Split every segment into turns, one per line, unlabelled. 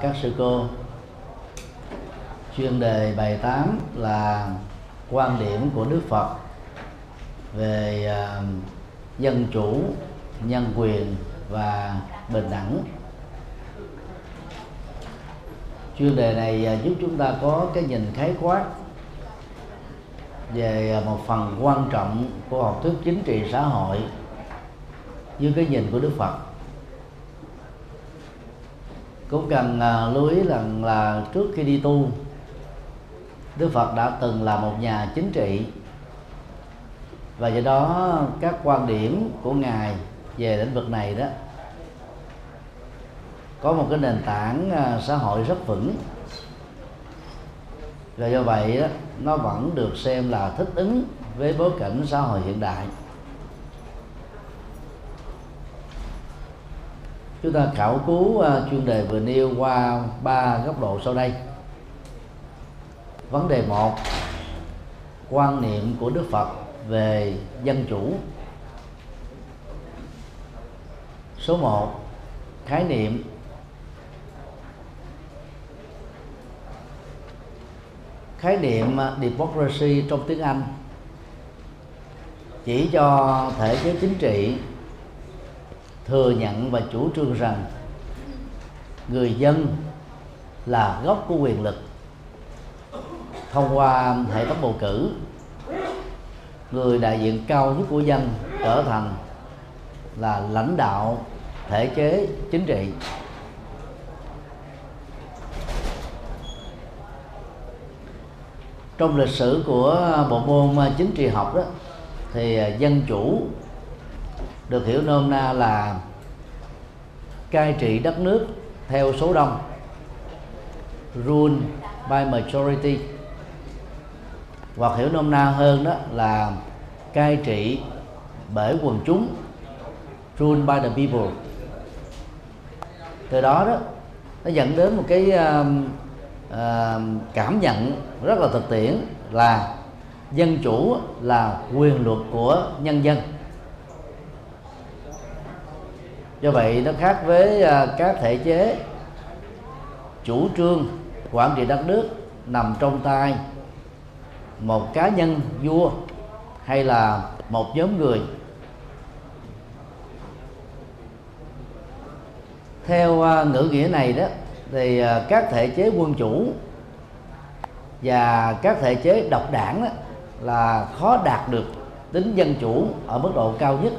các sư cô. Chuyên đề bài tám là quan điểm của đức phật về uh, dân chủ nhân quyền và bình đẳng. Chuyên đề này à, giúp chúng ta có cái nhìn khái quát về à, một phần quan trọng của học thuyết chính trị xã hội dưới cái nhìn của Đức Phật cũng cần à, lưu ý rằng là trước khi đi tu Đức Phật đã từng là một nhà chính trị. Và do đó các quan điểm của ngài về lĩnh vực này đó có một cái nền tảng à, xã hội rất vững. Và do vậy đó, nó vẫn được xem là thích ứng với bối cảnh xã hội hiện đại. Chúng ta khảo cứu uh, chuyên đề vừa nêu qua ba góc độ sau đây. Vấn đề một quan niệm của đức phật về dân chủ. Số 1 khái niệm khái niệm à, democracy trong tiếng Anh. Chỉ cho thể chế chính trị thừa nhận và chủ trương rằng người dân là gốc của quyền lực. Thông qua hệ thống bầu cử, người đại diện cao nhất của dân trở thành là lãnh đạo thể chế chính trị. Trong lịch sử của bộ môn chính trị học đó, thì dân chủ được hiểu nôm na là cai trị đất nước theo số đông. Rule by majority. Hoặc hiểu nôm na hơn đó là cai trị bởi quần chúng. Rule by the people. Từ đó đó nó dẫn đến một cái uh, uh, cảm nhận rất là thực tiễn là dân chủ là quyền luật của nhân dân do vậy, nó khác với à, các thể chế chủ trương, quản trị đất nước nằm trong tay một cá nhân vua hay là một nhóm người. Theo à, ngữ nghĩa này đó, thì à, các thể chế quân chủ và các thể chế độc đảng đó là khó đạt được tính dân chủ ở mức độ cao nhất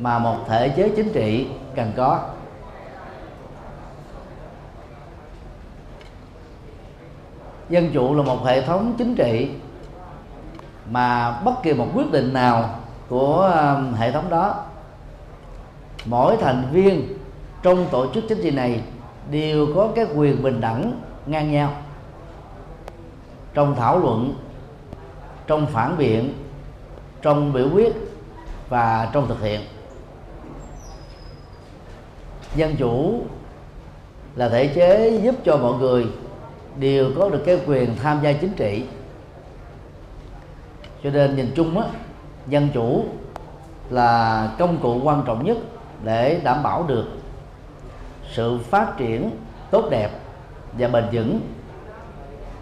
mà một thể chế chính trị cần có. Dân chủ là một hệ thống chính trị mà bất kỳ một quyết định nào của um, hệ thống đó, mỗi thành viên trong tổ chức chính trị này đều có cái quyền bình đẳng ngang nhau trong thảo luận, trong phản biện, trong biểu quyết và trong thực hiện dân chủ là thể chế giúp cho mọi người đều có được cái quyền tham gia chính trị. Cho nên nhìn chung á, dân chủ là công cụ quan trọng nhất để đảm bảo được sự phát triển tốt đẹp và bền vững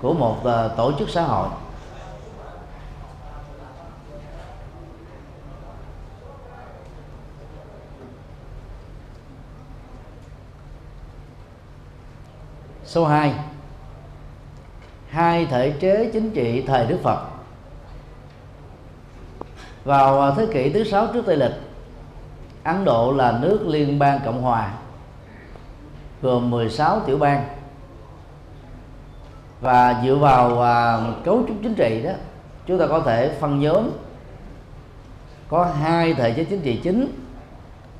của một ờ, tổ chức xã hội. Số 2 hai thể chế chính trị thời Đức Phật. Vào à, thế kỷ thứ sáu trước Tây lịch Ấn Độ là nước liên bang Cộng hòa gồm 16 tiểu bang. Và dựa vào à, cấu trúc chính trị đó chúng ta có thể phân nhóm có hai thể chế chính trị chính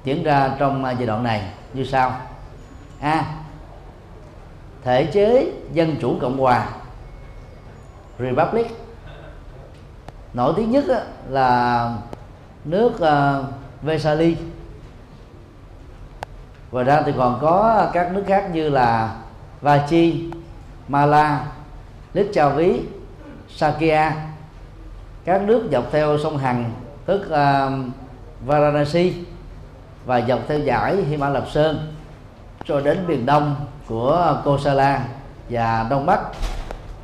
diễn ra trong à, giai đoạn này. Như sau. A thể chế dân chủ cộng hòa republic. Nổi tiếng nhất là nước ờ, Vesali ngoài ra thì còn có các nước khác như là Vachi Mala Licchavi Sakya. Các nước dọc theo sông Hằng tức uh, Varanasi và dọc theo dải Himalaya Sơn cho đến miền đông của Kosala và đông bắc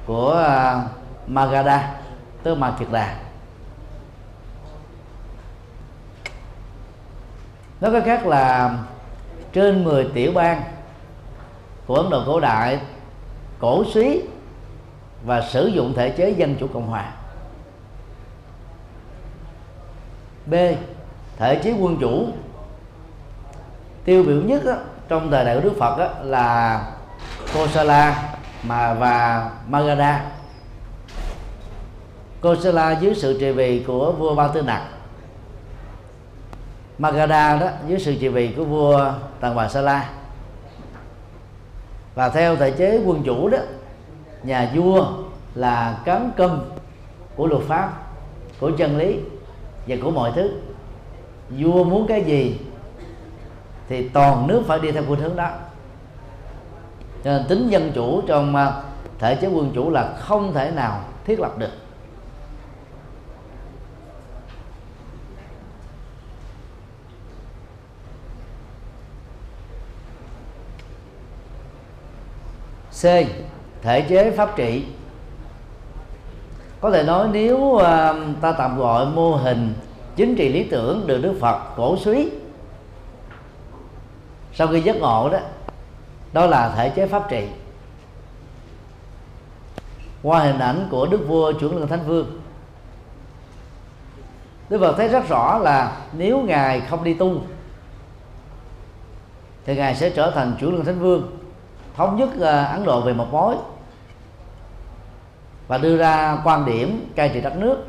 của à, Magadha tức Ma Kiệt Đà nói cách khác là trên 10 tiểu bang của Ấn Độ cổ đại, cổ suý và sử dụng thể chế dân chủ cộng hòa. B, thể chế quân chủ. Tiêu biểu nhất đó trong thời đại của Đức Phật đó, là Kosala mà và Magadha. Kosala dưới sự trị vì của vua Ba Tư Nặc. Magadha đó dưới sự trị vì của vua Tần Bà Sa La. Và theo thể chế quân chủ đó nhà vua là cán cân của luật pháp của chân lý và của mọi thứ. Vua muốn cái gì thì toàn nước phải đi theo phương hướng đó. Cho nên tính dân chủ trong à, thể chế quân chủ là không thể nào thiết lập được. C thể chế pháp trị. Có thể nói nếu uh, ta tạm gọi mô hình chính trị lý tưởng được Đức Phật cổ suý sau khi giác ngộ đó đó là thể chế pháp trị. Qua hình ảnh của đức vua chuẩn lương thánh vương, đức phật thấy rất rõ là nếu ngài không đi tu, thì ngài sẽ trở thành chủ lương thánh vương, thống nhất à, ấn độ về một mối và đưa ra quan điểm cai trị đất nước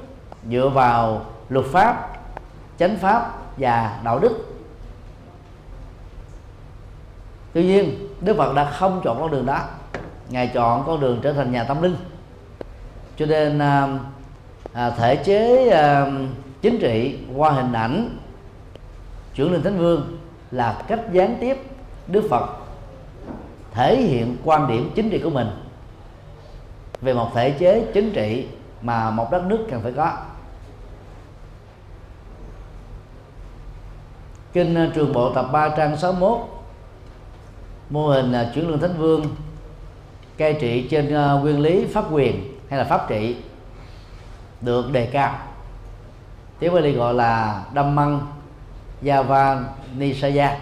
dựa vào luật pháp, chánh pháp và đạo đức tuy nhiên đức phật đã không chọn con đường đó. Ngài chọn con đường trở thành nhà tâm linh. Cho nên à, à, thể chế à, chính trị qua hình ảnh trưởng linh thánh vương là cách gián tiếp đức phật thể hiện quan điểm chính trị của mình về một thể chế chính trị mà một đất nước cần phải có. Kinh trường bộ tập 3 trang 61 mô hình là chuyển lương thánh vương cai trị trên à, nguyên lý pháp quyền hay là pháp trị được đề cao. Tiếng Bali gọi là đâm măng Java Nisaya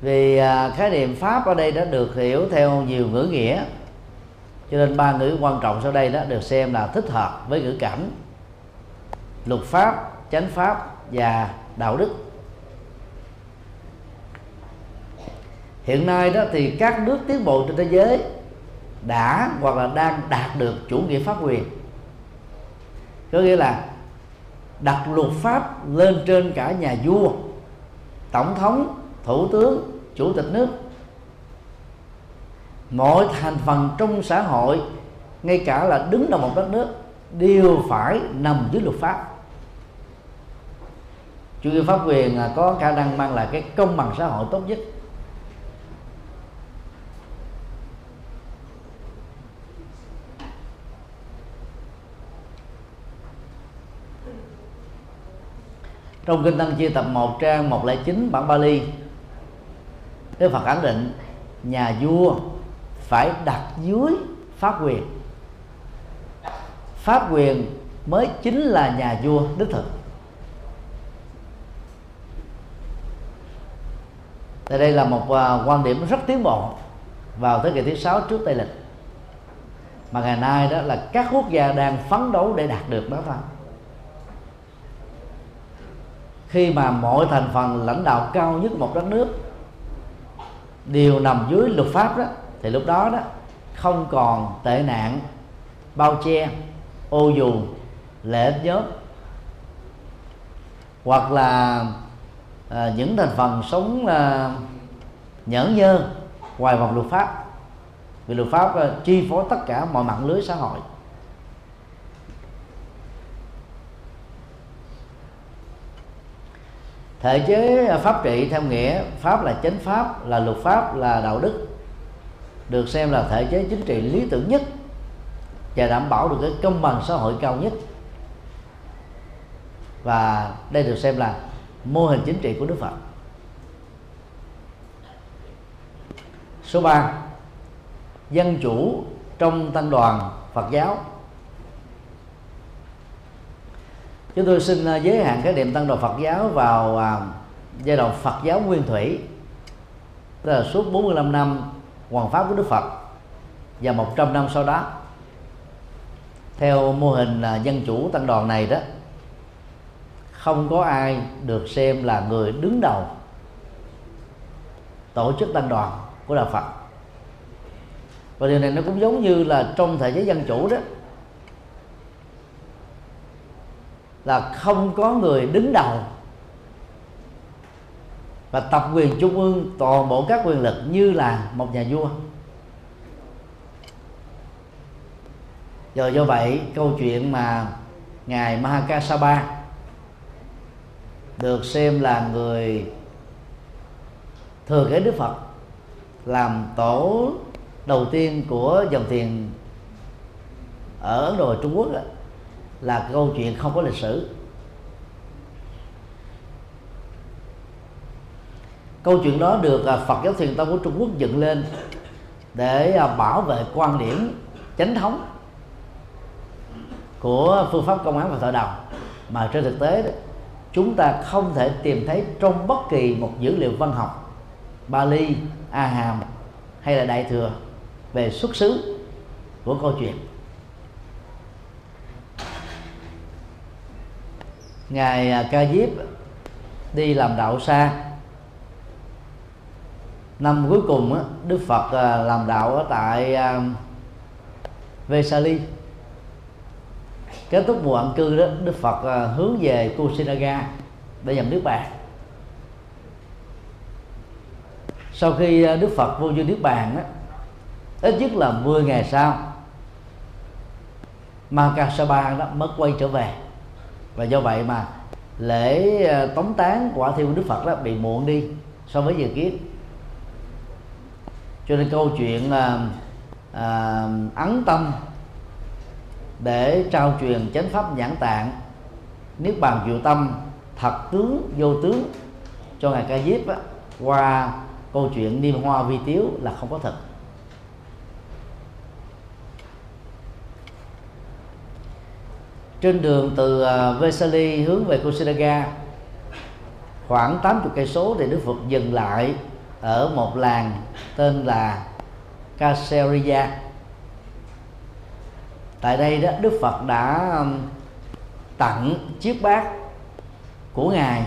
vì à, khái niệm pháp ở đây đã được hiểu theo nhiều ngữ nghĩa, cho nên ba ngữ quan trọng sau đây đó được xem là thích hợp với ngữ cảnh, luật pháp, chánh pháp và đạo đức. Hiện nay đó thì các nước tiến bộ trên thế giới đã hoặc là đang đạt được chủ nghĩa pháp quyền. Có nghĩa là đặt luật pháp lên trên cả nhà vua, tổng thống, thủ tướng, chủ tịch nước. Mọi thành phần trong xã hội, ngay cả là đứng đầu một đất nước, đều phải nằm dưới luật pháp. Chủ nghĩa pháp quyền có khả năng mang lại cái công bằng xã hội tốt nhất. Trong kinh tăng chi tập 1 trang 109 bản Bali, Đức Phật khẳng định nhà vua phải đặt dưới pháp quyền. Pháp quyền mới chính là nhà vua đích thực. Tại đây là một à, quan điểm rất tiến bộ vào thế kỷ thứ sáu trước Tây lịch. Mà ngày nay đó là các quốc gia đang phấn đấu để đạt được đó thôi khi mà mọi thành phần lãnh đạo cao nhất một đất nước đều nằm dưới luật pháp đó thì lúc đó đó không còn tệ nạn bao che ô dù lễ nhớ hoặc là à, những thành phần sống à, nhẫn nhơ ngoài vòng luật pháp. Vì luật pháp à, chi phối tất cả mọi mạng lưới xã hội. Thể chế à, pháp trị theo nghĩa, pháp là chánh pháp, là luật pháp, là đạo đức, được xem là thể chế chính trị lý tưởng nhất và đảm bảo được cái công bằng xã hội cao nhất. Và đây được xem là mô hình chính trị của Đức Phật. Số 3 dân chủ trong tăng đoàn Phật giáo. Chúng tôi xin à, giới hạn cái niệm tăng đoàn Phật giáo vào à, giai đoạn Phật giáo nguyên thủy. Tức là suốt 45 năm hoàng pháp của Đức Phật và 100 năm sau đó. Theo mô hình à, dân chủ tăng đoàn này đó không có ai được xem là người đứng đầu tổ chức tăng đoàn của đạo Phật. Và điều này nó cũng giống như là trong thể chế dân chủ đó là không có người đứng đầu. Và tập quyền trung ương toàn bộ các quyền lực như là một nhà vua. Rồi do vậy câu chuyện mà ngài Mahakasapa được xem là người thừa kế Đức Phật làm tổ đầu tiên của dòng thiền ở Ấn Độ Trung Quốc đó, là câu chuyện không có lịch sử. Câu chuyện đó được à, Phật giáo Thiền Tông của Trung Quốc dựng lên để à, bảo vệ quan điểm chánh thống của phương pháp công án và thợ đồng, mà trên thực tế đó, chúng ta không thể tìm thấy trong bất kỳ một dữ liệu văn học Bali, A Hàm hay là Đại thừa về xuất xứ của câu chuyện. Ngài à, ca diếp đi làm đạo xa. Năm cuối cùng á, đức phật à, làm đạo ở tại à, vesali. Kết thúc mùa ẩn cư đó đức phật hướng về kusinaga để nhận nước bàn. Sau khi đức phật vô duyên nước bàn á, ít nhất là 10 ngày sau makasaba đó mới quay trở về và do vậy mà lễ ờ, tống tán quả thiêu của Đức Phật đó bị muộn đi so với dự kiến. Cho nên câu chuyện à, à, ấn tâm để trao truyền chánh pháp nhãn tạng niết bàn diệu tâm thật tướng vô tướng cho ngài ca diếp á, qua câu chuyện niêm hoa vi tiếu là không có thật. Trên đường từ à, Vesali hướng về Kusinaga, khoảng 80 cây số thì Đức Phật dừng lại ở một làng tên là Kaseria tại đây đó, Đức Phật đã tặng chiếc bát của ngài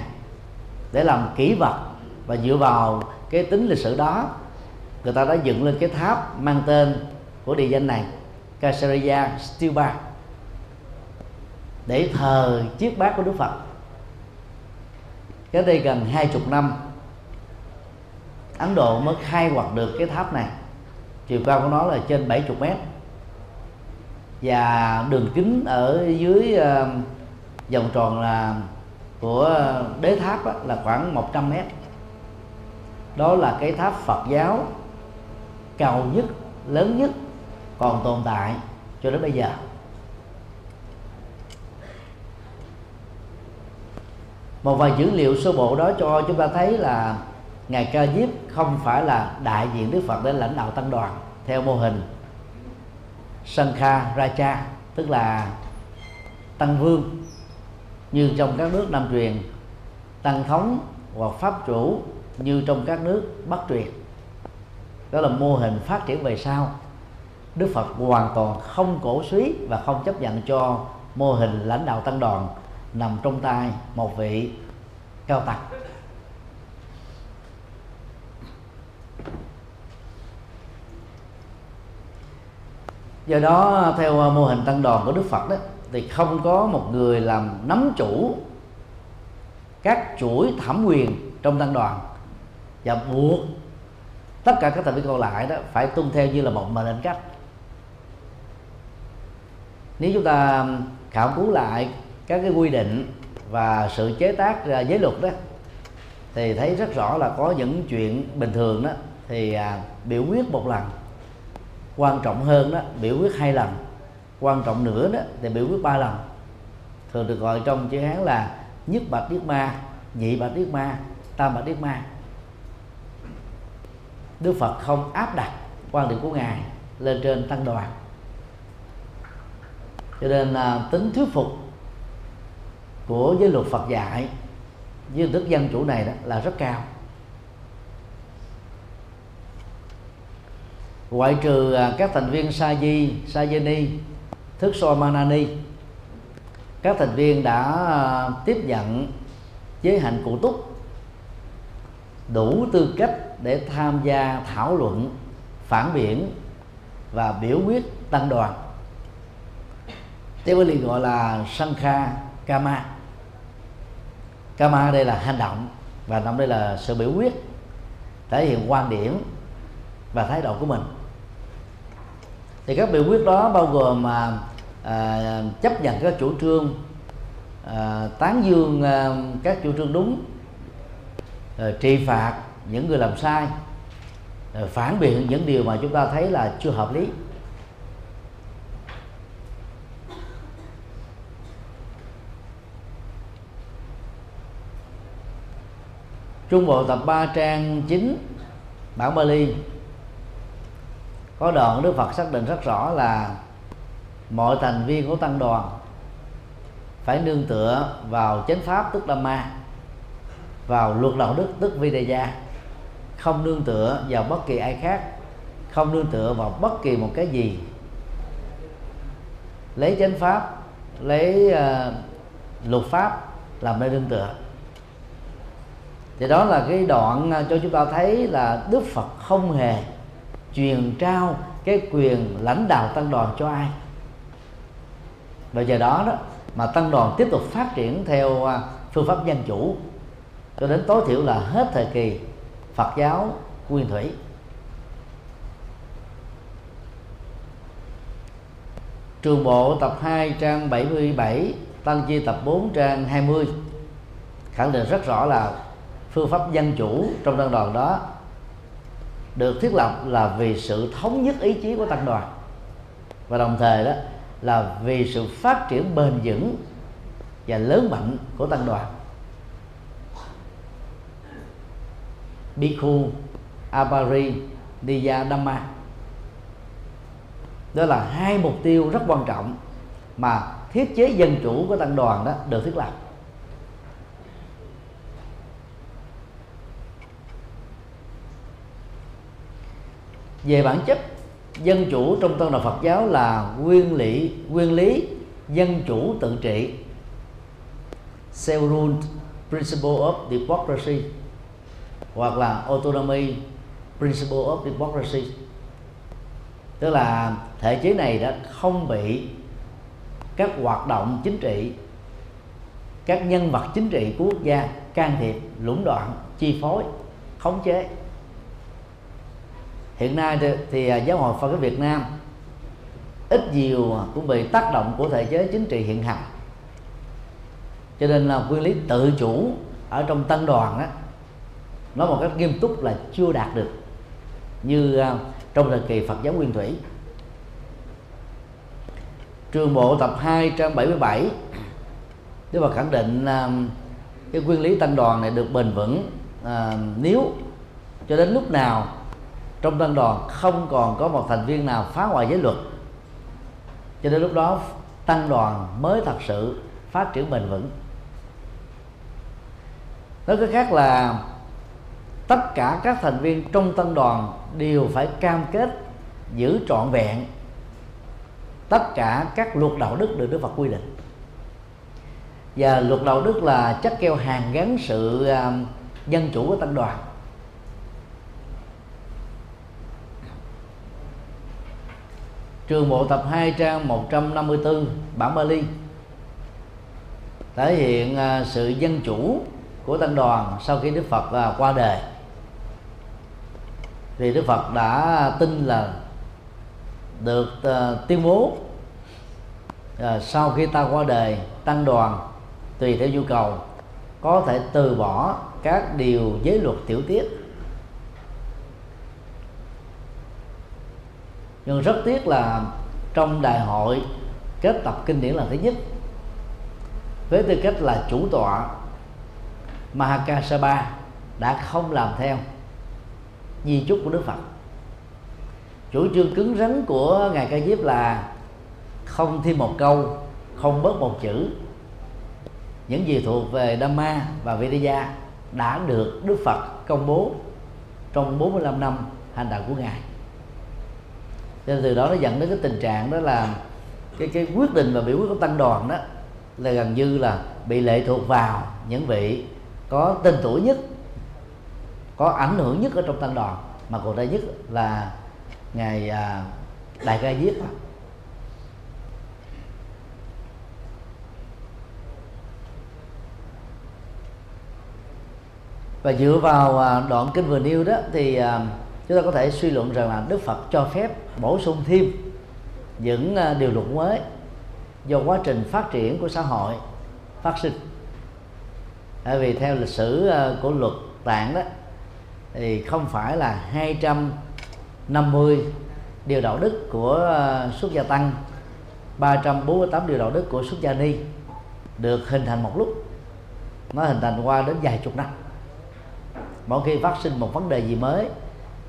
để làm kỷ vật và dựa vào cái tính lịch sử đó, người ta đã dựng lên cái tháp mang tên của địa danh này Kaseria Stupa để thờ chiếc bát của Đức Phật. Cách đây gần hai chục năm Ấn Độ mới khai quật được cái tháp này. Chiều cao của nó là trên 70 mét. Và đường kính ở dưới uh, vòng tròn là của đế tháp là khoảng 100 mét. Đó là cái tháp Phật giáo cao nhất lớn nhất còn tồn tại cho đến bây giờ. Một vài dữ liệu sơ bộ đó cho chúng ta thấy là ngài ca diếp không phải là đại diện đức phật để lãnh đạo tăng đoàn, theo mô hình Sankha Raja, tức là tăng vương. Như trong các nước nam truyền, tăng thống hoặc pháp chủ, như trong các nước bắc truyền. Đó là mô hình phát triển về sau. Đức phật hoàn toàn không cổ suý và không chấp nhận cho mô hình lãnh đạo tăng đoàn nằm trong tay một vị cao tăng do đó, theo à, mô hình tăng đoàn của đức phật đó, thì không có một người làm nắm chủ các chuỗi thẩm quyền trong tăng đoàn. Và buộc tất cả các thành viên còn lại đó phải tuân theo như là một mệnh lệnh cách. Nếu chúng ta à, khảo cứu lại các cái quy định và sự chế tác ra giới luật đó thì thấy rất rõ là có những chuyện bình thường đó thì à, biểu quyết một lần. Quan trọng hơn đó biểu quyết hai lần. Quan trọng nữa đó thì biểu quyết ba lần. Thường được gọi trong chữ hán là nhất bạch điết ma nhị bạch điết ma tam bạch điết ma. Đức phật không áp đặt quan điểm của ngài lên trên tăng đoàn. Cho nên à, tính thuyết phục của giới luật Phật dạy với hình thức dân chủ này đó là rất cao. Ngoại trừ à, các thành viên sa di sa ni thức so manani các thành viên đã à, tiếp nhận giới hạnh cụ túc, đủ tư cách để tham gia thảo luận, phản biện và biểu quyết tăng đoàn. Tiếng Bali gọi là Sankha Kama Kama đây là hành động và nằm đây là sự biểu quyết thể hiện quan điểm và thái độ của mình. Thì các biểu quyết đó bao gồm mà à, chấp nhận các chủ trương à, tán dương à, các chủ trương đúng à, trì phạt những người làm sai à, phản biện những điều mà chúng ta thấy là chưa hợp lý. Trung Bộ tập 3 trang 9 bản Bali. Có đoạn Đức Phật xác định rất rõ là mọi thành viên của tăng đoàn phải nương tựa vào chánh pháp tức Dhamma vào luật đạo đức tức Vidya. Không nương tựa vào bất kỳ ai khác không nương tựa vào bất kỳ một cái gì. Lấy chánh pháp lấy uh, luật pháp làm nơi nương tựa thì đó là cái đoạn à, cho chúng ta thấy là đức phật không hề truyền trao cái quyền lãnh đạo tăng đoàn cho ai. Và giờ đó đó, mà tăng đoàn tiếp tục phát triển theo à, phương pháp dân chủ, cho đến tối thiểu là hết thời kỳ Phật giáo nguyên thủy. Trường bộ tập 2 trang 77 Tăng chi tập 4 trang 20 Khẳng định rất rõ là phương pháp dân chủ trong tăng đoàn đó được thiết lập là vì sự thống nhất ý chí của tăng đoàn. Và đồng thời đó là vì sự phát triển bền vững và lớn mạnh của tăng đoàn. Bhikkhu, Abari Niya Dhamma đó là hai mục tiêu rất quan trọng mà thiết chế dân chủ của tăng đoàn đó được thiết lập. Về bản chất, dân chủ trong tôn đạo Phật giáo là nguyên lý nguyên lý dân chủ tự trị. Self rule principle of democracy, hoặc là autonomy, principle of democracy. Tức là thể chế này đã không bị các hoạt động chính trị, các nhân vật chính trị của quốc gia can thiệp, lũng đoạn, chi phối, khống chế hiện nay thì, thì à, giáo hội Phật giáo Việt Nam ít nhiều cũng bị tác động của thể chế chính trị hiện hành. Cho nên là nguyên lý tự chủ ở trong tăng đoàn á nói một cách nghiêm túc là chưa đạt được như à, trong thời kỳ Phật giáo nguyên thủy. Trường bộ tập 2 trang 77 Đức Phật khẳng định à, cái nguyên lý tăng đoàn này được bền vững à, nếu cho đến lúc nào trong tăng đoàn không còn có một thành viên nào phá hoại giới luật. Cho đến lúc đó tăng đoàn mới thật sự phát triển bền vững. Nói cách khác là, tất cả các thành viên trong tăng đoàn đều phải cam kết giữ trọn vẹn tất cả các luật đạo đức được Đức Phật quy định. Và luật đạo đức là chất keo hàng gắn sự à, dân chủ của tăng đoàn. Trường bộ tập 2 trang 154 bản Bali thể hiện à, sự dân chủ của tăng đoàn sau khi Đức Phật à, qua đời. Thì Đức Phật đã tin là được à, tuyên bố sau khi ta qua đời, tăng đoàn, tùy theo nhu cầu, có thể từ bỏ các điều giới luật tiểu tiết. Nhưng rất tiếc là trong đại hội, kết tập kinh điển lần thứ nhất, với tư cách là chủ tọa, Mahakasapa đã không làm theo di chúc của Đức Phật. Chủ trương cứng rắn của ngài Ca Diếp là không thêm một câu, không bớt một chữ. Những gì thuộc về Dhamma và Vedaya đã được Đức Phật công bố trong 45 năm hành đạo của ngài nên từ đó nó dẫn đến cái tình trạng đó là cái cái quyết định và biểu quyết của tăng đoàn đó là gần như là bị lệ thuộc vào những vị có tên tuổi nhất có ảnh hưởng nhất ở trong tăng đoàn mà cụ thể nhất là ngài à, đại ca diếp và dựa vào à, đoạn kinh vừa nêu đó thì à, chúng ta có thể suy luận rằng là Đức Phật cho phép bổ sung thêm những à, điều luật mới do quá trình phát triển của xã hội phát sinh. Bởi vì theo lịch sử à, của luật tạng đó thì không phải là 250 điều đạo đức của à, xuất gia tăng 348 điều đạo đức của xuất gia ni được hình thành một lúc nó hình thành qua đến vài chục năm. Mỗi khi phát sinh một vấn đề gì mới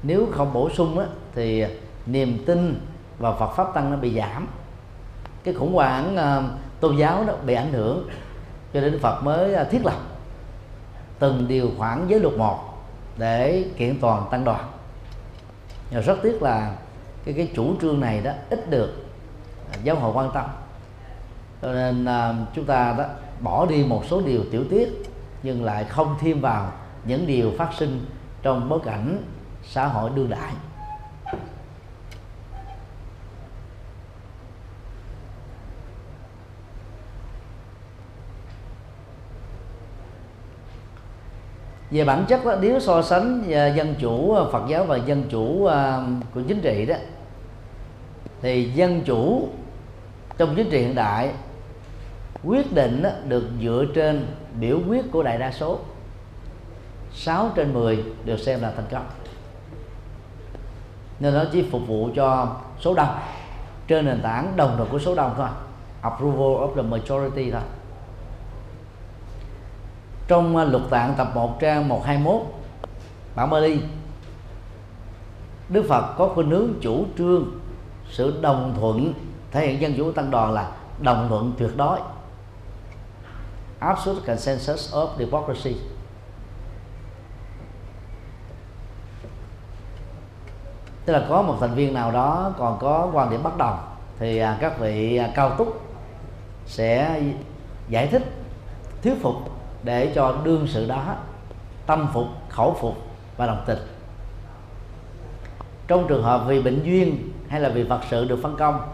nếu không bổ sung đó, thì niềm tin vào Phật pháp tăng nó bị giảm. Cái khủng hoảng uh, tôn giáo nó bị ảnh hưởng. Cho nên Phật mới uh, thiết lập từng điều khoản giới luật một để kiện toàn tăng đoàn. Nhưng rất tiếc là cái cái chủ trương này đó ít được ờ, giáo hội quan tâm. Cho nên uh, chúng ta đó bỏ đi một số điều tiểu tiết nhưng lại không thêm vào những điều phát sinh trong bối cảnh xã hội đương đại. Về bản chất đó, nếu so sánh à, dân chủ à, Phật giáo và dân chủ à, của chính trị đó thì dân chủ trong chính trị hiện đại quyết định được dựa trên biểu quyết của đại đa số. 6 trên 10 được xem là thành công. Nên nó chỉ phục vụ cho số đông. Trên nền tảng đồng thuận của số đông thôi. Approval of the majority thôi trong lục luật tạng tập 1 trang 121 bản Bali Đức Phật có khuynh hướng chủ trương sự đồng thuận thể hiện dân chủ tăng đoàn là đồng thuận tuyệt đối. Absolute consensus of democracy. Tức là có một thành viên nào đó còn có quan điểm bất đồng, thì à, các vị à, cao túc sẽ giải thích, thuyết phục để cho đương sự đó tâm phục khẩu phục và đồng tình trong trường hợp vì bệnh duyên hay là vì vật sự được phân công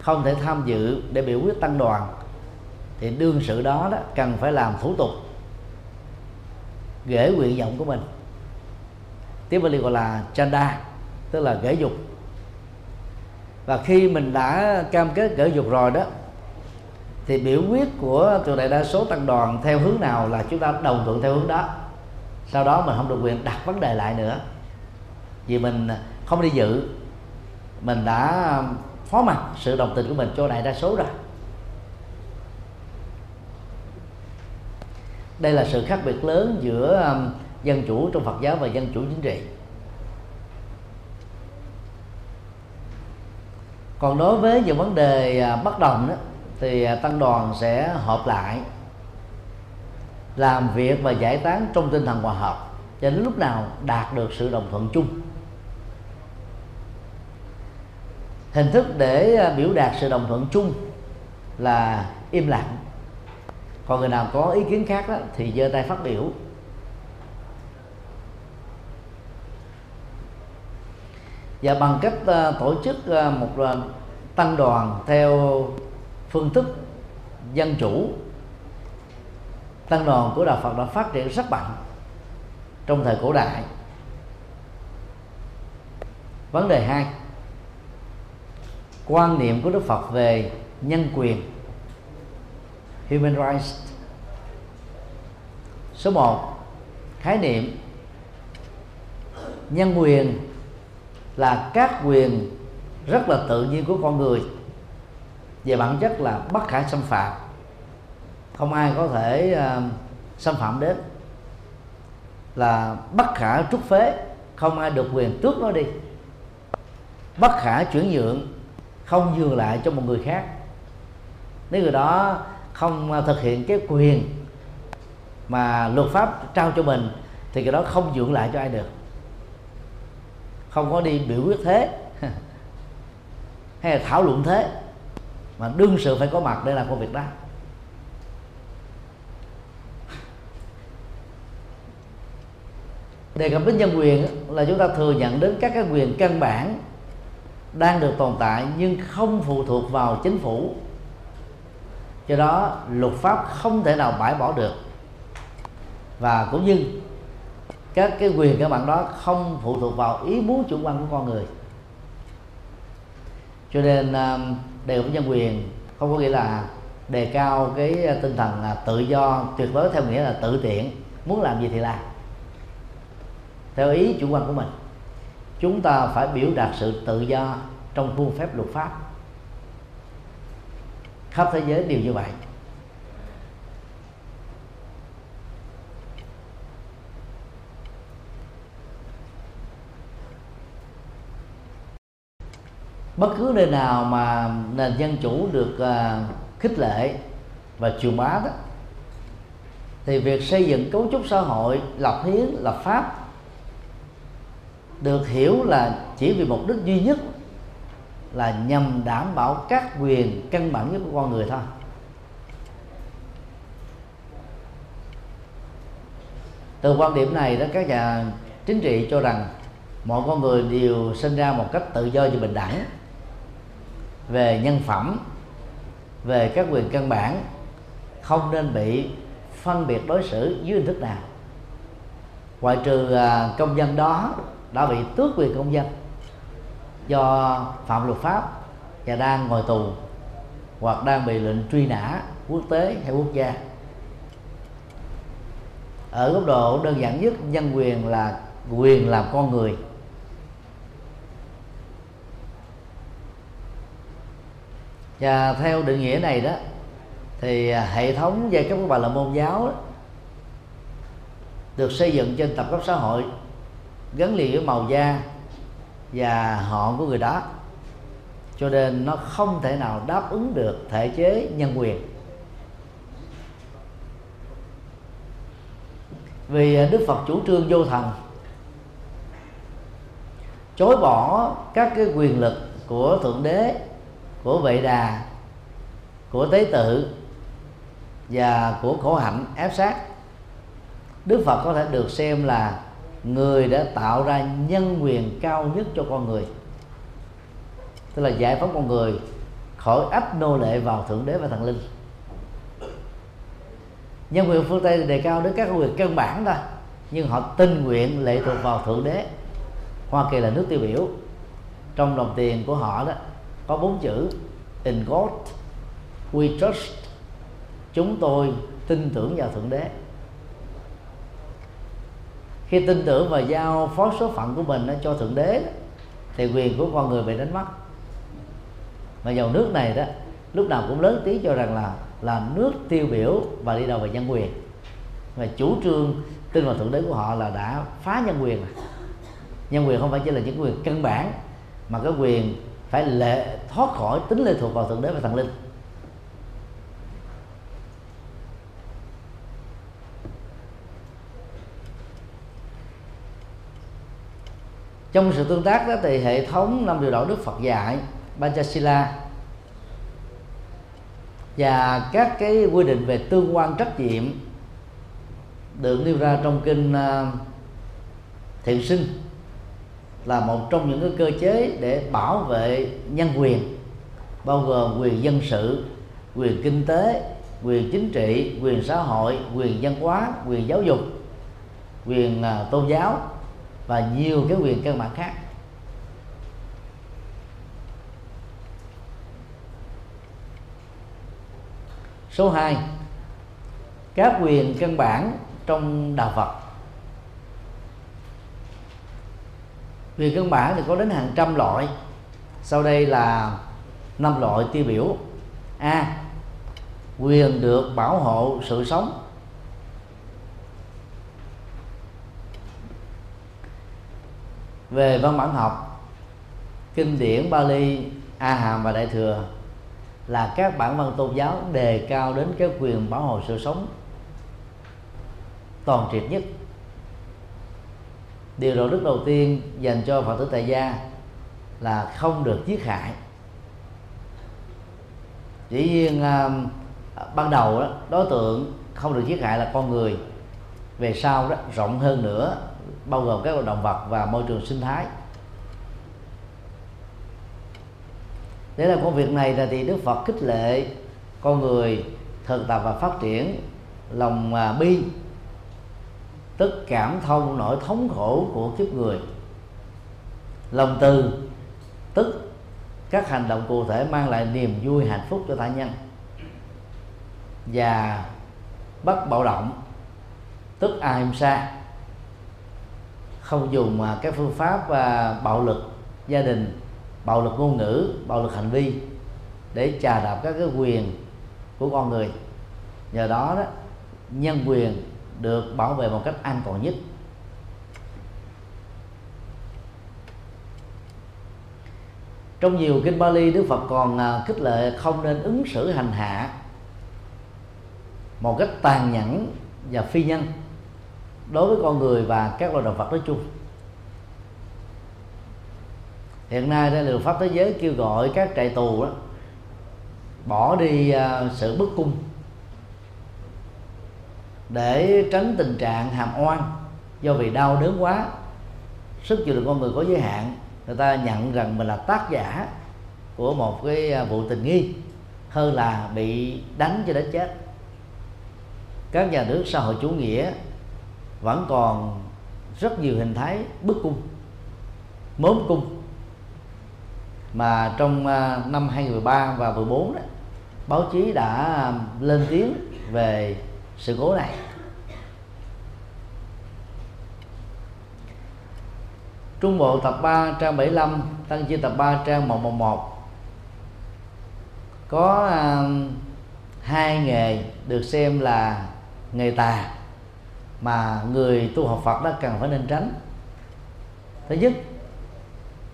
không thể tham dự để biểu quyết tăng đoàn thì đương sự đó, đó cần phải làm thủ tục gửi nguyện vọng của mình. Tiếng Bali gọi là chanda tức là gửi dục. Và khi mình đã cam kết gửi dục rồi đó thì biểu quyết của tuyệt đại đa số tăng đoàn theo hướng nào là chúng ta đồng thuận theo hướng đó. Sau đó mình không được quyền đặt vấn đề lại nữa. Vì mình không đi dự mình đã phó mặt sự đồng tình của mình cho đại đa số rồi. Đây là sự khác biệt lớn giữa um, dân chủ trong Phật giáo và dân chủ chính trị. Còn đối với những vấn đề à, bất đồng đó, thì à, tăng đoàn sẽ họp lại làm việc và giải tán trong tinh thần hòa hợp cho đến lúc nào đạt được sự đồng thuận chung. Hình thức để à, biểu đạt sự đồng thuận chung là im lặng. Còn người nào có ý kiến khác đó, thì giơ tay phát biểu. Và bằng cách à, tổ chức một tăng đoàn theo phương thức, dân chủ. Tăng đoàn của đạo Phật đã phát triển rất mạnh trong thời cổ đại. Vấn đề hai, quan niệm của Đức Phật về nhân quyền, human rights. Số 1 khái niệm nhân quyền là các quyền rất là tự nhiên của con người về bản chất là bất khả xâm phạm. Không ai có thể uh, xâm phạm đến. Là bất khả trút phế không ai được quyền tước nó đi. Bất khả chuyển nhượng không nhường lại cho một người khác. Nếu người đó không thực hiện cái quyền mà luật pháp trao cho mình thì cái đó không nhượng lại cho ai được. Không có đi biểu quyết thế. Hay là thảo luận thế mà đương sự phải có mặt để làm công việc đó. Đề cập đến nhân quyền là chúng ta thừa nhận đến các cái quyền căn bản đang được tồn tại nhưng không phụ thuộc vào chính phủ. Do đó, luật pháp không thể nào bãi bỏ được. Và cũng như các cái quyền các bạn đó không phụ thuộc vào ý muốn chủ quan của con người. Cho nên um, đề cập nhân quyền, không có nghĩa là đề cao cái tinh thần là tự do, tuyệt đối theo nghĩa là tự tiện, muốn làm gì thì làm. Theo ý chủ quan của mình, chúng ta phải biểu đạt sự tự do trong khuôn phép luật pháp. Khắp thế giới đều như vậy. Bất cứ nơi nào mà nền dân chủ được uh, khích lệ và truyền bá đó thì việc xây dựng cấu trúc xã hội lập hiến lập pháp được hiểu là chỉ vì mục đích duy nhất là nhằm đảm bảo các quyền căn bản nhất của con người thôi. Từ quan điểm này đó các nhà chính trị cho rằng mọi con người đều sinh ra một cách tự do và bình đẳng về nhân phẩm, về các quyền căn bản, không nên bị phân biệt đối xử dưới hình thức nào. Ngoại trừ à, công dân đó đã bị tước quyền công dân do phạm luật pháp và đang ngồi tù hoặc đang bị lệnh truy nã quốc tế hay quốc gia. Ở góc độ đơn giản nhất, nhân quyền là quyền làm con người. Và theo định nghĩa này đó thì à, hệ thống giai cấp của bà là môn giáo đó, được xây dựng trên tập cấp xã hội gắn liền với màu da và họ của người đó. Cho nên nó không thể nào đáp ứng được thể chế nhân quyền. Vì à, đức phật chủ trương vô thần chối bỏ các cái quyền lực của thượng đế của vệ đà, của tế tự và của khổ hạnh ép sát. Đức phật có thể được xem là người đã tạo ra nhân quyền cao nhất cho con người, tức là giải phóng con người khỏi ách nô lệ vào thượng đế và thần linh. Nhân quyền phương tây đề cao đến các quyền căn bản thôi, nhưng họ tình nguyện lệ thuộc vào thượng đế. Hoa kỳ là nước tiêu biểu. Trong đồng tiền của họ đó có bốn chữ, in God, we trust, chúng tôi tin tưởng vào thượng đế. Khi tin tưởng và giao phó số phận của mình cho thượng đế, thì quyền của con người bị đánh mất. Mà dầu nước này đó, lúc nào cũng lớn tiếng cho rằng là là nước tiêu biểu và đi đầu về nhân quyền. Và chủ trương tin vào thượng đế của họ là đã phá nhân quyền nhân quyền không phải chỉ là những quyền căn bản, mà cái quyền phải lệ thoát khỏi tính lệ thuộc vào thượng đế và thần linh. Trong sự tương tác đó thì hệ thống năm điều đạo đức Phật dạy Panchasila và các cái quy định về tương quan trách nhiệm được nêu ra trong kinh ờ, uh, thiện sinh là một trong những cái cơ chế để bảo vệ nhân quyền, bao gồm quyền dân sự, quyền kinh tế, quyền chính trị, quyền xã hội, quyền văn hóa, quyền giáo dục, quyền à, tôn giáo và nhiều cái quyền căn bản khác. Số 2 các quyền căn bản trong đạo Phật. Quyền căn bản thì có đến hàng trăm loại. Sau đây là năm loại tiêu biểu. A. Quyền được bảo hộ sự sống. Về văn bản học, kinh điển Bali A Hàm và Đại thừa là các bản văn tôn giáo đề cao đến cái quyền bảo hộ sự sống toàn triệt nhất điều đạo đức đầu tiên dành cho phật tử tại gia là không được giết hại. Dĩ nhiên à, ban đầu đó, đối tượng không được giết hại là con người. Về sau đó, rộng hơn nữa, bao gồm các loài động vật và môi trường sinh thái. Để làm công việc này là thì đức phật khích lệ con người thực tập và phát triển lòng à, bi tức cảm thông nỗi thống khổ của kiếp người. Lòng từ, tức các hành động cụ thể mang lại niềm vui hạnh phúc cho tha nhân. Và bất bạo động, tức ahimsa không dùng mà các phương pháp à, bạo lực gia đình, bạo lực ngôn ngữ, bạo lực hành vi để trà đạp các cái quyền của con người. Nhờ đó đó, nhân quyền được bảo vệ một cách an toàn nhất. Trong nhiều kinh Bali, Đức Phật còn à, khích lệ không nên ứng xử hành hạ một cách tàn nhẫn và phi nhân đối với con người và các loài động vật nói chung. Hiện nay đây luật pháp thế giới kêu gọi các trại tù đó bỏ đi à, sự bức cung để tránh tình trạng hàm oan do vì đau đớn quá. Sức chịu đựng con người có giới hạn người ta nhận rằng mình là tác giả của một cái à, vụ tình nghi hơn là bị đánh cho đến chết. Các nhà nước xã hội chủ nghĩa vẫn còn rất nhiều hình thái bức cung mớm cung. Mà trong à, năm 2013 và 14 đó, báo chí đã à, lên tiếng về sự cố này. Trung Bộ tập 3 trang 75 Tăng chi tập 3 trang 111 Có uh, hai nghề được xem là nghề tà mà người tu học Phật đó cần phải nên tránh. Thứ nhất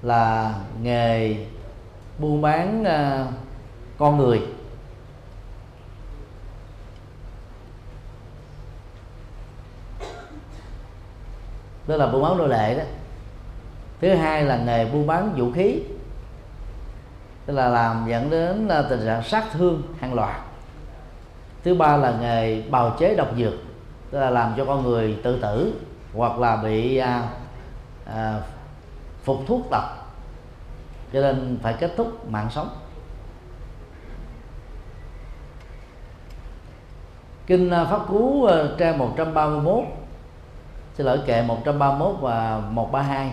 là nghề buôn bán uh, con người. Đó là buôn bán nô lệ đó. Thứ hai là nghề buôn bán vũ khí. Tức là làm dẫn đến à, tình trạng sát thương hàng loạt. Thứ ba là nghề bào chế độc dược tức là làm cho con người tự tử hoặc là bị à, à, phục thuốc độc. Cho nên phải kết thúc mạng sống. Kinh à, pháp cú à, trang 131 xin lỗi kệ 131 và 132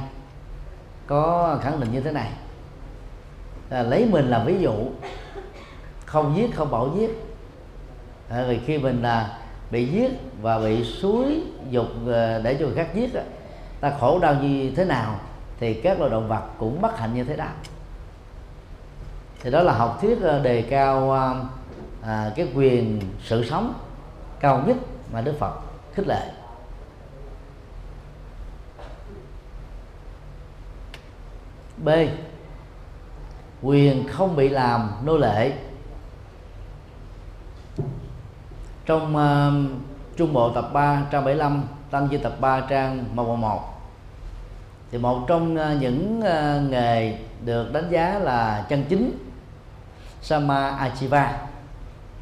có khẳng định như thế này. Là lấy mình làm ví dụ. Không giết không bảo giết. À, vì khi mình là bị giết và bị suối dục à, để cho người khác giết ta khổ đau như thế nào thì các loài động vật cũng bất hạnh như thế đó. Thì đó là học thuyết à, đề cao à, à, cái quyền sự sống cao nhất mà đức phật khích lệ. B. Quyền không bị làm nô lệ. Trong uh, trung bộ tập 3 trang 75 tăng chi tập 3 trang 111 thì một trong uh, những uh, nghề được đánh giá là chân chính sama achiva.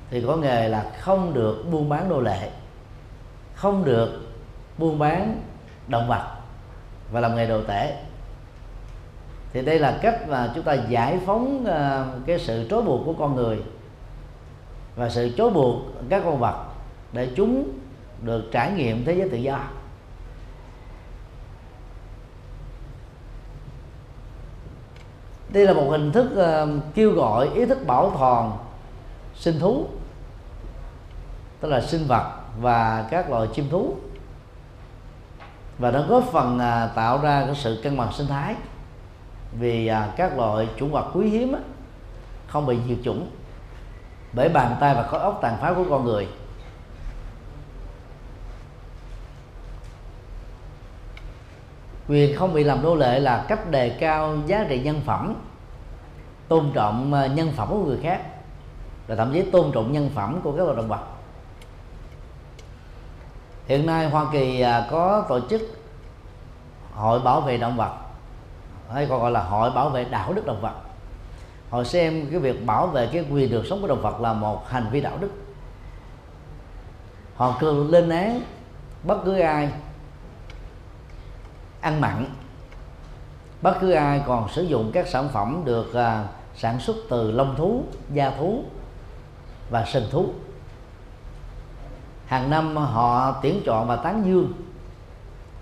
Thì có nghề là không được buôn bán nô lệ không được buôn bán động vật và làm nghề đồ tể thì đây là cách mà chúng ta giải phóng ờ, cái sự trói buộc của con người và sự trói buộc các con vật để chúng được trải nghiệm thế giới tự do. Đây là một hình thức ờ, kêu gọi ý thức bảo toàn sinh thú, tức là sinh vật và các loài chim thú, và nó góp phần à, tạo ra cái sự cân bằng sinh thái vì à, các loại chủng vật quý hiếm á, không bị diệt chủng bởi bàn tay và khối óc tàn phá của con người. Quyền không bị làm nô lệ là cách đề cao giá trị nhân phẩm tôn trọng à, nhân phẩm của người khác và thậm chí tôn trọng nhân phẩm của các loài động vật. Hiện nay hoa kỳ à, có tổ chức hội bảo vệ động vật hay còn gọi là hội bảo vệ đạo đức động vật. Họ xem cái việc bảo vệ cái quyền được sống của động vật là một hành vi đạo đức. Họ thường lên án bất cứ ai ăn mặn bất cứ ai còn sử dụng các sản phẩm được à, sản xuất từ lông thú da thú và sừng thú. Hàng năm họ tuyển chọn và tán dương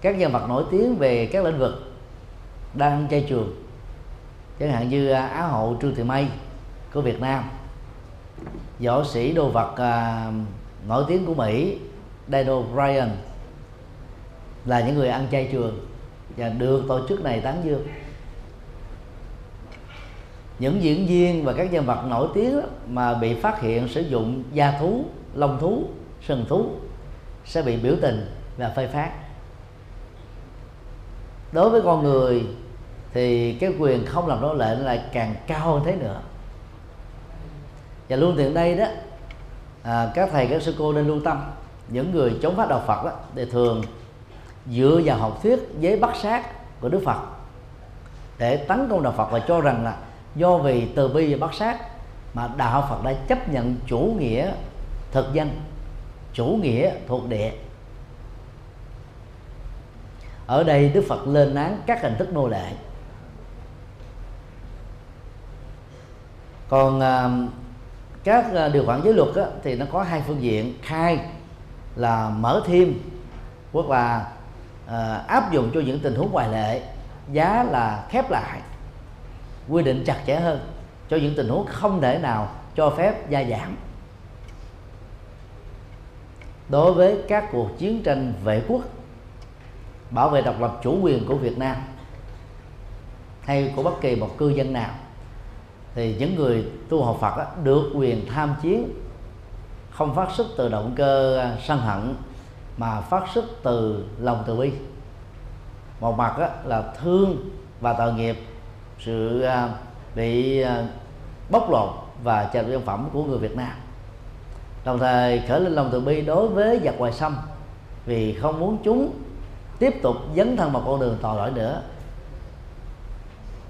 các nhân vật nổi tiếng về các lĩnh vực đang chay trường. Chẳng hạn như à, á hậu trương thị mây của việt nam. Võ sĩ đồ vật à, nổi tiếng của mỹ Daniel Bryan là những người ăn chay trường và được tổ chức này tán dương. Những diễn viên và các nhân vật nổi tiếng mà bị phát hiện sử dụng da thú lông thú sừng thú sẽ bị biểu tình và phê phán đối với con người thì cái quyền không làm nô lệ lại càng cao hơn thế nữa. Và luôn tiện đây đó à, các thầy các sư cô nên lưu tâm những người chống phá đạo Phật đó thì thường dựa vào học thuyết giấy bắt sát của Đức Phật để tấn công đạo Phật và cho rằng là do vì từ bi và bắt sát mà đạo Phật đã chấp nhận chủ nghĩa thực dân chủ nghĩa thuộc địa. Ở đây Đức Phật lên án các hình thức nô lệ. Còn uh, các uh, điều khoản giới luật á, thì nó có hai phương diện. Khai là mở thêm hoặc là uh, áp dụng cho những tình huống ngoại lệ giá là khép lại quy định chặt chẽ hơn cho những tình huống không thể nào cho phép gia giảm. Đối với các cuộc chiến tranh vệ quốc bảo vệ độc lập chủ quyền của Việt Nam hay của bất kỳ một cư dân nào thì những người tu học Phật đó, được quyền tham chiến. Không phát xuất từ động cơ à, sân hận mà phát xuất từ lòng từ bi. Một mặt đó, là thương và tội nghiệp sự à, bị à, bóc lột và trà nhân phẩm của người Việt Nam. Đồng thời khởi lên lòng từ bi đối với giặc ngoài xâm vì không muốn chúng tiếp tục dấn thân vào con đường tội lỗi nữa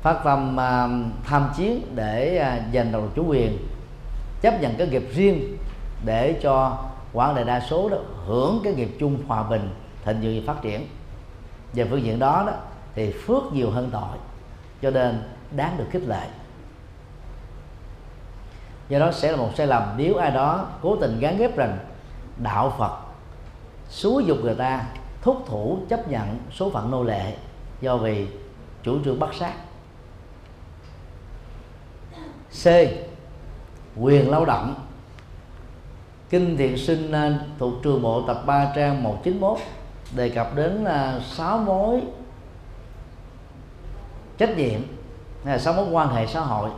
phát tâm uh, tham chiến để uh, giành độc chủ quyền chấp nhận cái nghiệp riêng để cho quảng đại đa số đó hưởng cái nghiệp chung hòa bình thịnh vượng và phát triển. Về phương diện đó đó thì phước nhiều hơn tội cho nên đáng được khích lệ. Do đó sẽ là một sai lầm nếu ai đó cố tình gán ghép rằng đạo phật xúi dục người ta thúc thủ chấp nhận số phận nô lệ do vì chủ trương bắt sát. C. Quyền lao động. Kinh Thiện Sinh à, thuộc trường bộ tập 3 trang 191 đề cập đến là 6 mối trách nhiệm hay là 6 mối quan hệ xã hội,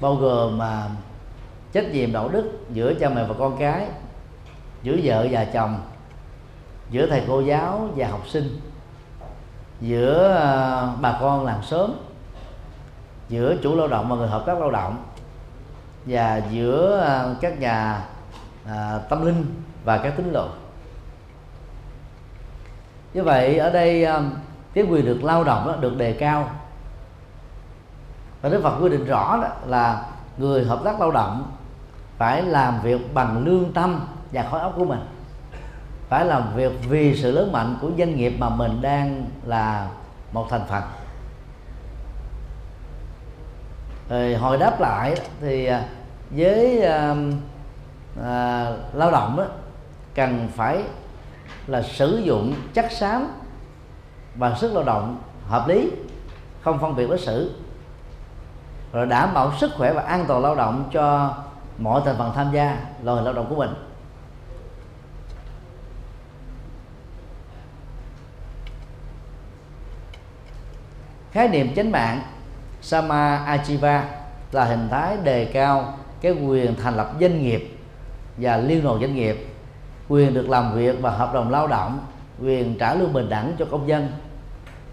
bao gồm mà trách nhiệm đạo đức giữa cha mẹ và con cái, giữa vợ và chồng, giữa thầy cô giáo và học sinh, giữa à, bà con làng xóm giữa chủ lao động và người hợp tác lao động và giữa à, các nhà à, tâm linh và các tín đồ. Như vậy ở đây à, cái quyền được lao động đó, được đề cao. Và Đức Phật quy định rõ đó là người hợp tác lao động phải làm việc bằng lương tâm và khối óc của mình. Phải làm việc vì sự lớn mạnh của doanh nghiệp mà mình đang là một thành phần. Rồi hồi đáp lại thì à, với à, à, lao động đó, cần phải là sử dụng chất xám và sức lao động hợp lý không phân biệt đối xử. Rồi đảm bảo sức khỏe và an toàn lao động cho mọi thành phần tham gia loại lao động của mình. Khái niệm chánh mạng sama ajiva là hình thái đề cao cái quyền thành lập doanh nghiệp và liên đoàn doanh nghiệp. Quyền được làm việc và hợp đồng lao động, quyền trả lương bình đẳng cho công dân.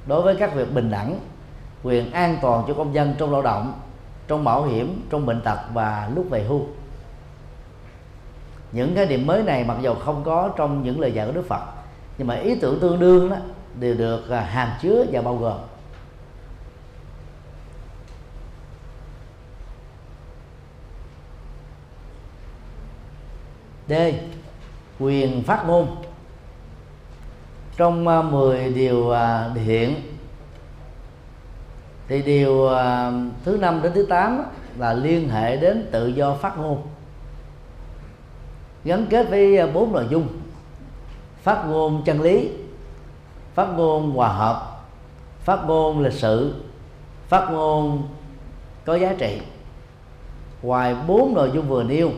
Đối với các việc bình đẳng, quyền an toàn cho công dân trong lao động, trong bảo hiểm, trong bệnh tật và lúc về hưu. Những cái điểm mới này mặc dù không có trong những lời dạy của Đức Phật, nhưng mà ý tưởng tương đương đó đều được à, hàm chứa và bao gồm. D, quyền phát ngôn. Trong à, 10 điều à, hiện thì điều à, thứ năm đến thứ 8 là liên hệ đến tự do phát ngôn. Gắn kết với bốn nội dung. Phát ngôn chân lý, phát ngôn hòa hợp, phát ngôn lịch sự, phát ngôn có giá trị. Ngoài bốn nội dung vừa nêu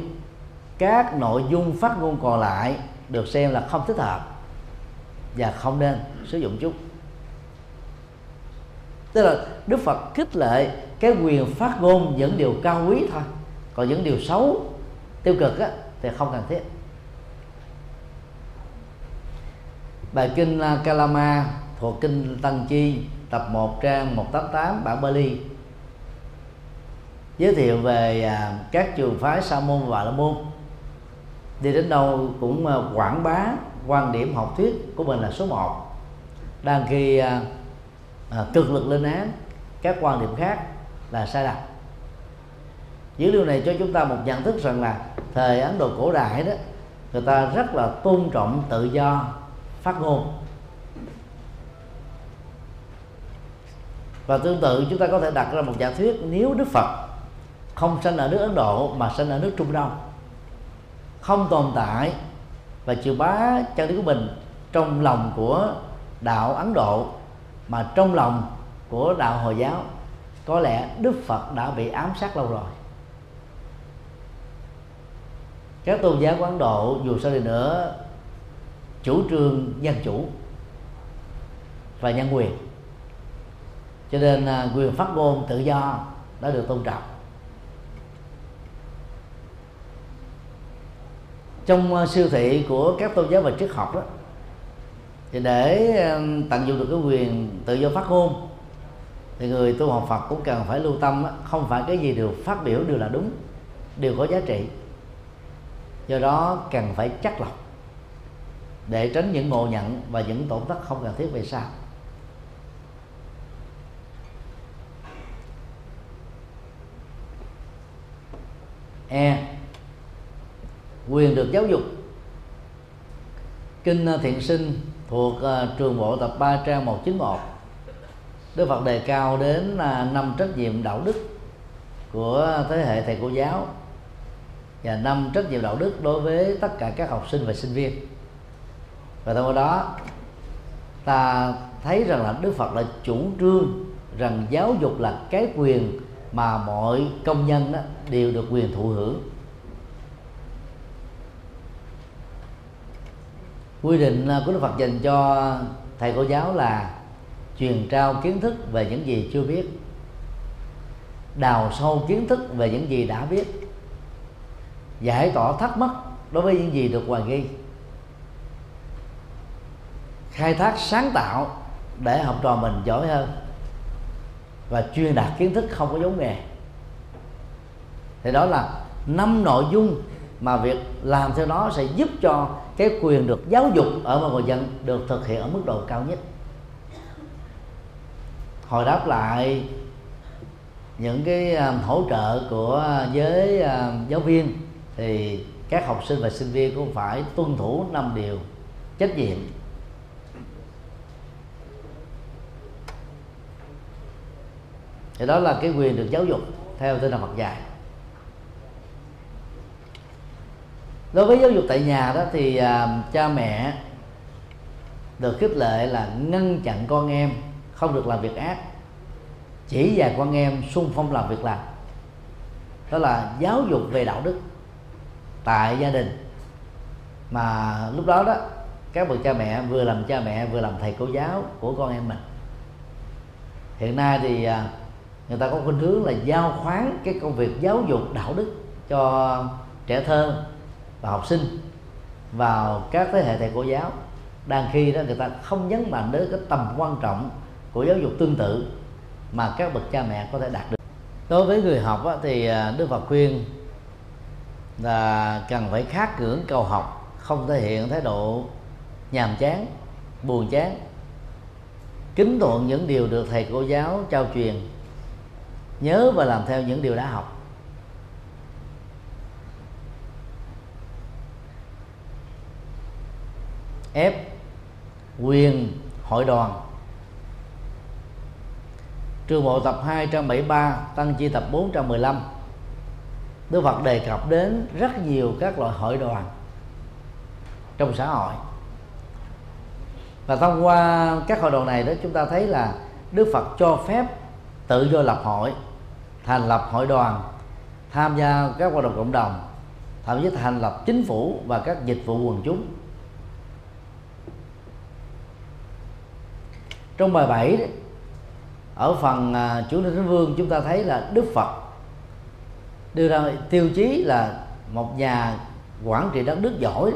các nội dung phát ngôn còn lại được xem là không thích hợp và không nên sử dụng chúng. Tức là đức phật khích lệ cái quyền phát ngôn những điều cao quý thôi. Còn những điều xấu tiêu cực á, thì không cần thiết. Bài kinh Kalama thuộc kinh Tăng Chi tập 1 trang 188 bản Bali giới thiệu về à, các trường phái sa môn và la môn đi đến đâu cũng ờ, quảng bá quan điểm học thuyết của mình là số 1 đang khi à, à, cực lực lên án các quan điểm khác là sai lầm. Dữ liệu này cho chúng ta một nhận thức rằng là thời Ấn Độ cổ đại đó người ta rất là tôn trọng tự do phát ngôn. Và tương tự chúng ta có thể đặt ra một giả thuyết nếu Đức Phật không sinh ở nước Ấn Độ mà sinh ở nước Trung Đông không tồn tại và chịu bá chân lý của mình trong lòng của đạo Ấn Độ, mà trong lòng của đạo Hồi giáo. Có lẽ Đức Phật đã bị ám sát lâu rồi. Các tôn giáo của Ấn Độ dù sao đi nữa, chủ trương dân chủ và nhân quyền. Cho nên à, quyền phát ngôn tự do đã được tôn trọng. Trong ờ, siêu thị của các tôn giáo và triết học đó thì để ờ, tận dụng được cái quyền tự do phát ngôn thì người tu học Phật cũng cần phải lưu tâm đó, không phải cái gì đều phát biểu đều là đúng đều có giá trị. Do đó cần phải chắc lọc để tránh những ngộ nhận và những tổn thất không cần thiết về sau. E quyền được giáo dục. Kinh à, thiện sinh thuộc uh, trường bộ tập 3 trang 191 Đức Phật đề cao đến uh, năm trách nhiệm đạo đức của thế hệ thầy cô giáo và năm trách nhiệm đạo đức đối với tất cả các học sinh và sinh viên. Và thông qua đó ta thấy rằng là Đức Phật là chủ trương rằng giáo dục là cái quyền mà mọi công nhân đó đều được quyền thụ hưởng. Quy định à, của Đức Phật dành cho thầy cô giáo là truyền trao kiến thức về những gì chưa biết, đào sâu kiến thức về những gì đã biết, giải tỏa thắc mắc đối với những gì được hoài nghi, khai thác sáng tạo để học trò mình giỏi hơn và chuyên đạt kiến thức không có giống nghề. Thì đó là năm nội dung mà việc làm theo đó sẽ giúp cho cái quyền được giáo dục ở mọi người dân được thực hiện ở mức độ cao nhất. Hồi đáp lại, những cái à, hỗ trợ của giới à, giáo viên thì các học sinh và sinh viên cũng phải tuân thủ năm điều trách nhiệm. Thì đó là cái quyền được giáo dục theo tinh thần Phật dạy. Đối với giáo dục tại nhà đó thì à, cha mẹ được khích lệ là ngăn chặn con em không được làm việc ác chỉ dạy con em xung phong làm việc làm. Đó là giáo dục về đạo đức tại gia đình. Mà lúc đó đó các bậc cha mẹ vừa làm cha mẹ vừa làm thầy cô giáo của con em mình. Hiện nay thì à, người ta có khuynh hướng là giao khoán cái công việc giáo dục đạo đức cho trẻ thơ và học sinh vào các thế hệ thầy cô giáo đang khi đó người ta không nhấn mạnh đến cái tầm quan trọng của giáo dục tương tự mà các bậc cha mẹ có thể đạt được. Đối với người học á, thì à, đức phật khuyên là cần phải khát cưỡng cầu học không thể hiện thái độ nhàm chán buồn chán kính thuận những điều được thầy cô giáo trao truyền nhớ và làm theo những điều đã học. Ép quyền hội đoàn. Trường bộ tập 273 tăng chi tập 415 Đức Phật đề cập đến rất nhiều các loại hội đoàn trong xã hội. Và thông qua các hội đoàn này đó, chúng ta thấy là Đức Phật cho phép tự do lập hội, thành lập hội đoàn, tham gia các hoạt động cộng đồng, thậm chí thành lập chính phủ và các dịch vụ quần chúng. Trong bài 7 ở phần à, chủ linh thánh vương chúng ta thấy là đức phật đưa ra tiêu chí là một nhà quản trị đất nước giỏi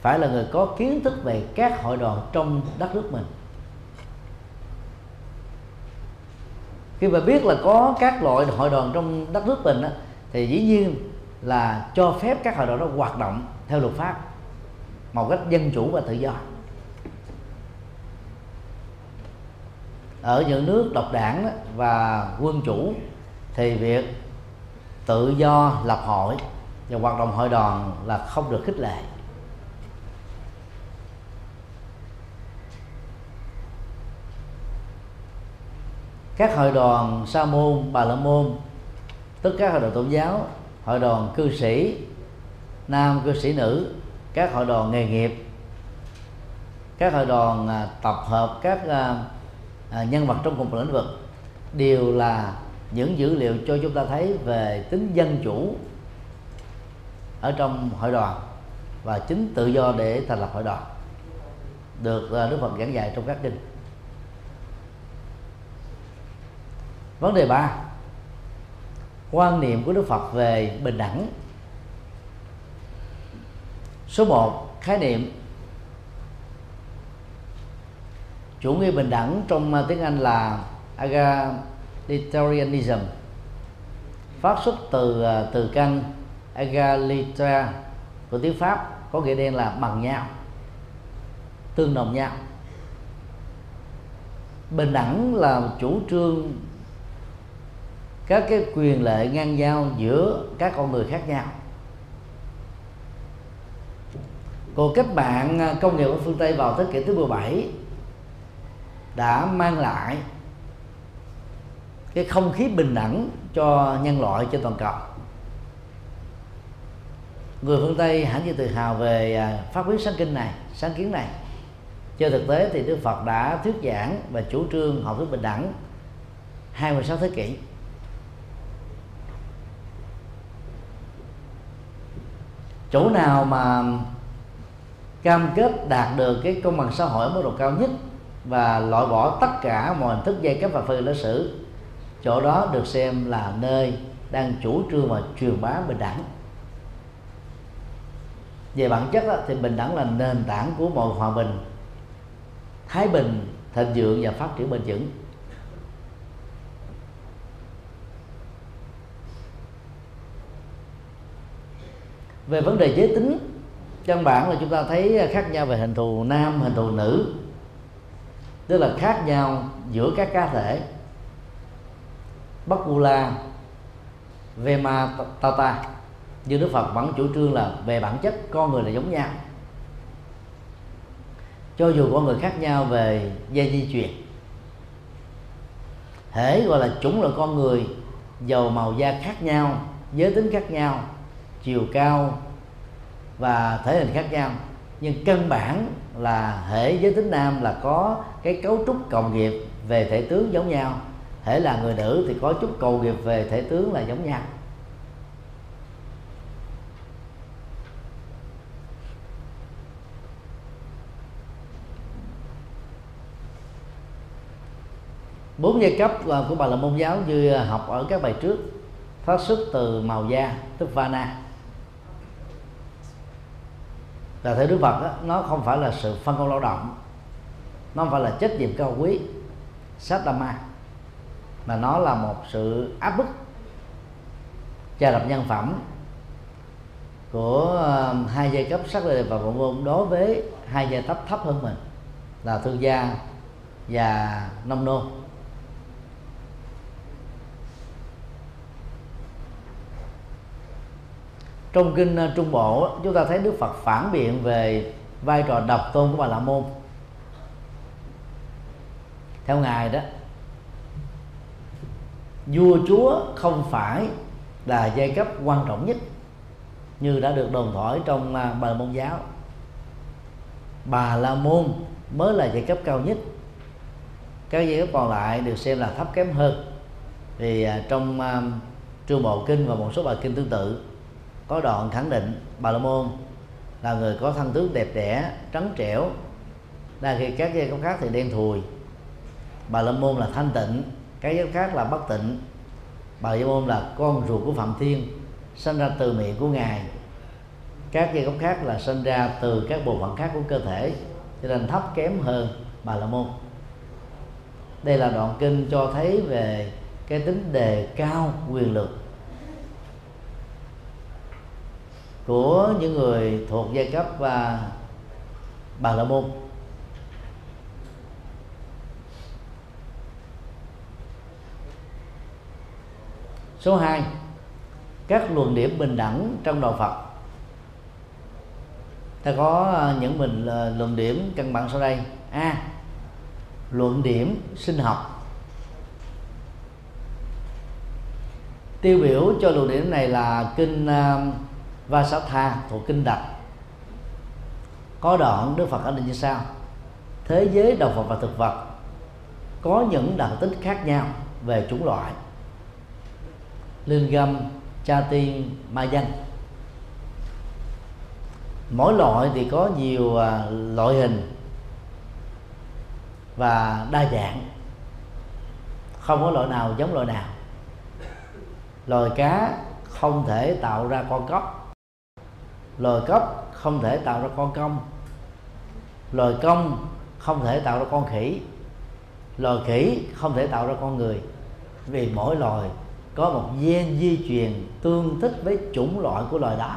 phải là người có kiến thức về các hội đoàn trong đất nước mình. Khi mà biết là có các loại hội đoàn trong đất nước mình đó, thì dĩ nhiên là cho phép các hội đoàn đó hoạt động theo luật pháp một cách dân chủ và tự do. Ở những nước độc đảng và quân chủ, thì việc tự do lập hội và hoạt động hội đoàn là không được khích lệ. Các hội đoàn sa môn, bà la môn tất cả hội đoàn tôn giáo, hội đoàn cư sĩ, nam cư sĩ nữ, các hội đoàn nghề nghiệp, các hội đoàn à, tập hợp các à, à, nhân vật trong cùng một lĩnh vực đều là những dữ liệu cho chúng ta thấy về tính dân chủ ở trong hội đoàn và chính tự do để thành lập hội đoàn được à, Đức Phật giảng dạy trong các kinh. Vấn đề ba quan niệm của Đức Phật về bình đẳng. Số 1 khái niệm chủ nghĩa bình đẳng trong à, tiếng Anh là egalitarianism. Phát xuất từ à, từ căn egalita của tiếng Pháp, có nghĩa đen là bằng nhau, tương đồng nhau. Bình đẳng là chủ trương các cái quyền lợi ngang nhau giữa các con người khác nhau. Cuộc cách mạng à, công nghiệp ở phương Tây vào thế kỷ thứ 17 đã mang lại cái không khí bình đẳng cho nhân loại trên toàn cầu. Người phương tây hẳn như tự hào về à, phát huyết sáng kinh này, sáng kiến này. Trên thực tế thì đức phật đã thuyết giảng và chủ trương học thuyết bình đẳng 26 thế kỷ. Chỗ nào mà cam kết đạt được cái công bằng xã hội ở mức độ cao nhất và loại bỏ tất cả mọi hình thức dây cấp và phân lịch sử. Chỗ đó được xem là nơi đang chủ trương và truyền bá bình đẳng. Về bản chất đó, thì bình đẳng là nền tảng của mọi hòa bình thái bình thịnh vượng và phát triển bền vững. Về vấn đề giới tính căn bản là chúng ta thấy khác nhau về hình thù nam hình thù nữ tức là khác nhau giữa các cá thể. Bakula Vema Tata như Đức Phật vẫn chủ trương là về bản chất con người là giống nhau. Cho dù con người khác nhau về dây di truyền, thể gọi là chúng là con người giàu màu da khác nhau, giới tính khác nhau, chiều cao và thể hình khác nhau nhưng căn bản là hệ giới tính nam là có cái cấu trúc cầu nghiệp về thể tướng giống nhau. Hệ là người nữ thì có chút cầu nghiệp về thể tướng là giống nhau. Bốn giai cấp của bà là môn giáo như học ở các bài trước, phát xuất từ màu da, tức vana là theo đức phật đó, nó không phải là sự phân công lao động nó không phải là trách nhiệm cao quý sát đam ma mà nó là một sự áp bức cha lập nhân phẩm của ờ, hai giai cấp sắc lệ và vọng môn đối với hai giai cấp thấp hơn mình là thương gia và nông nô. Trong kinh ờ, trung bộ chúng ta thấy đức phật phản biện về vai trò độc tôn của bà la môn. Theo ngài đó vua chúa không phải là giai cấp quan trọng nhất như đã được đồn thổi trong ờ, bà la môn giáo. Bà la môn mới là giai cấp cao nhất. Các giai cấp còn lại được xem là thấp kém hơn. Vì ờ, trong uh, trương bộ kinh và một số bài kinh tương tự có đoạn khẳng định, bà la môn là người có thân tướng đẹp đẽ, trắng trẻo. Đa khi các giai cấp khác thì đen thùi. Bà la môn là thanh tịnh, các giai cấp khác là bất tịnh. Bà la môn là con ruột của phạm thiên, sinh ra từ miệng của ngài. Các giai cấp khác là sinh ra từ các bộ phận khác của cơ thể, cho nên thấp kém hơn bà la môn. Đây là đoạn kinh cho thấy về cái tính đề cao, quyền lực của những người thuộc giai cấp và bà la môn. Số 2 các luận điểm bình đẳng trong đạo Phật. Ta có à, những mình luận điểm căn bản sau đây. A luận điểm sinh học. Tiêu biểu cho luận điểm này là kinh à, Vasatha thuộc kinh đặt có đoạn Đức Phật ở định như sau. Thế giới động vật và thực vật có những đặc tính khác nhau về chủng loại. Linh gâm, cha tiên, ma danh. Mỗi loại thì có nhiều à, loại hình và đa dạng. Không có loại nào giống loại nào. Loài cá không thể tạo ra con cóc loài cốc không thể tạo ra con công. Loài công không thể tạo ra con khỉ. Loài khỉ không thể tạo ra con người. Vì mỗi loài có một gen di truyền tương thích với chủng loại của loài đó.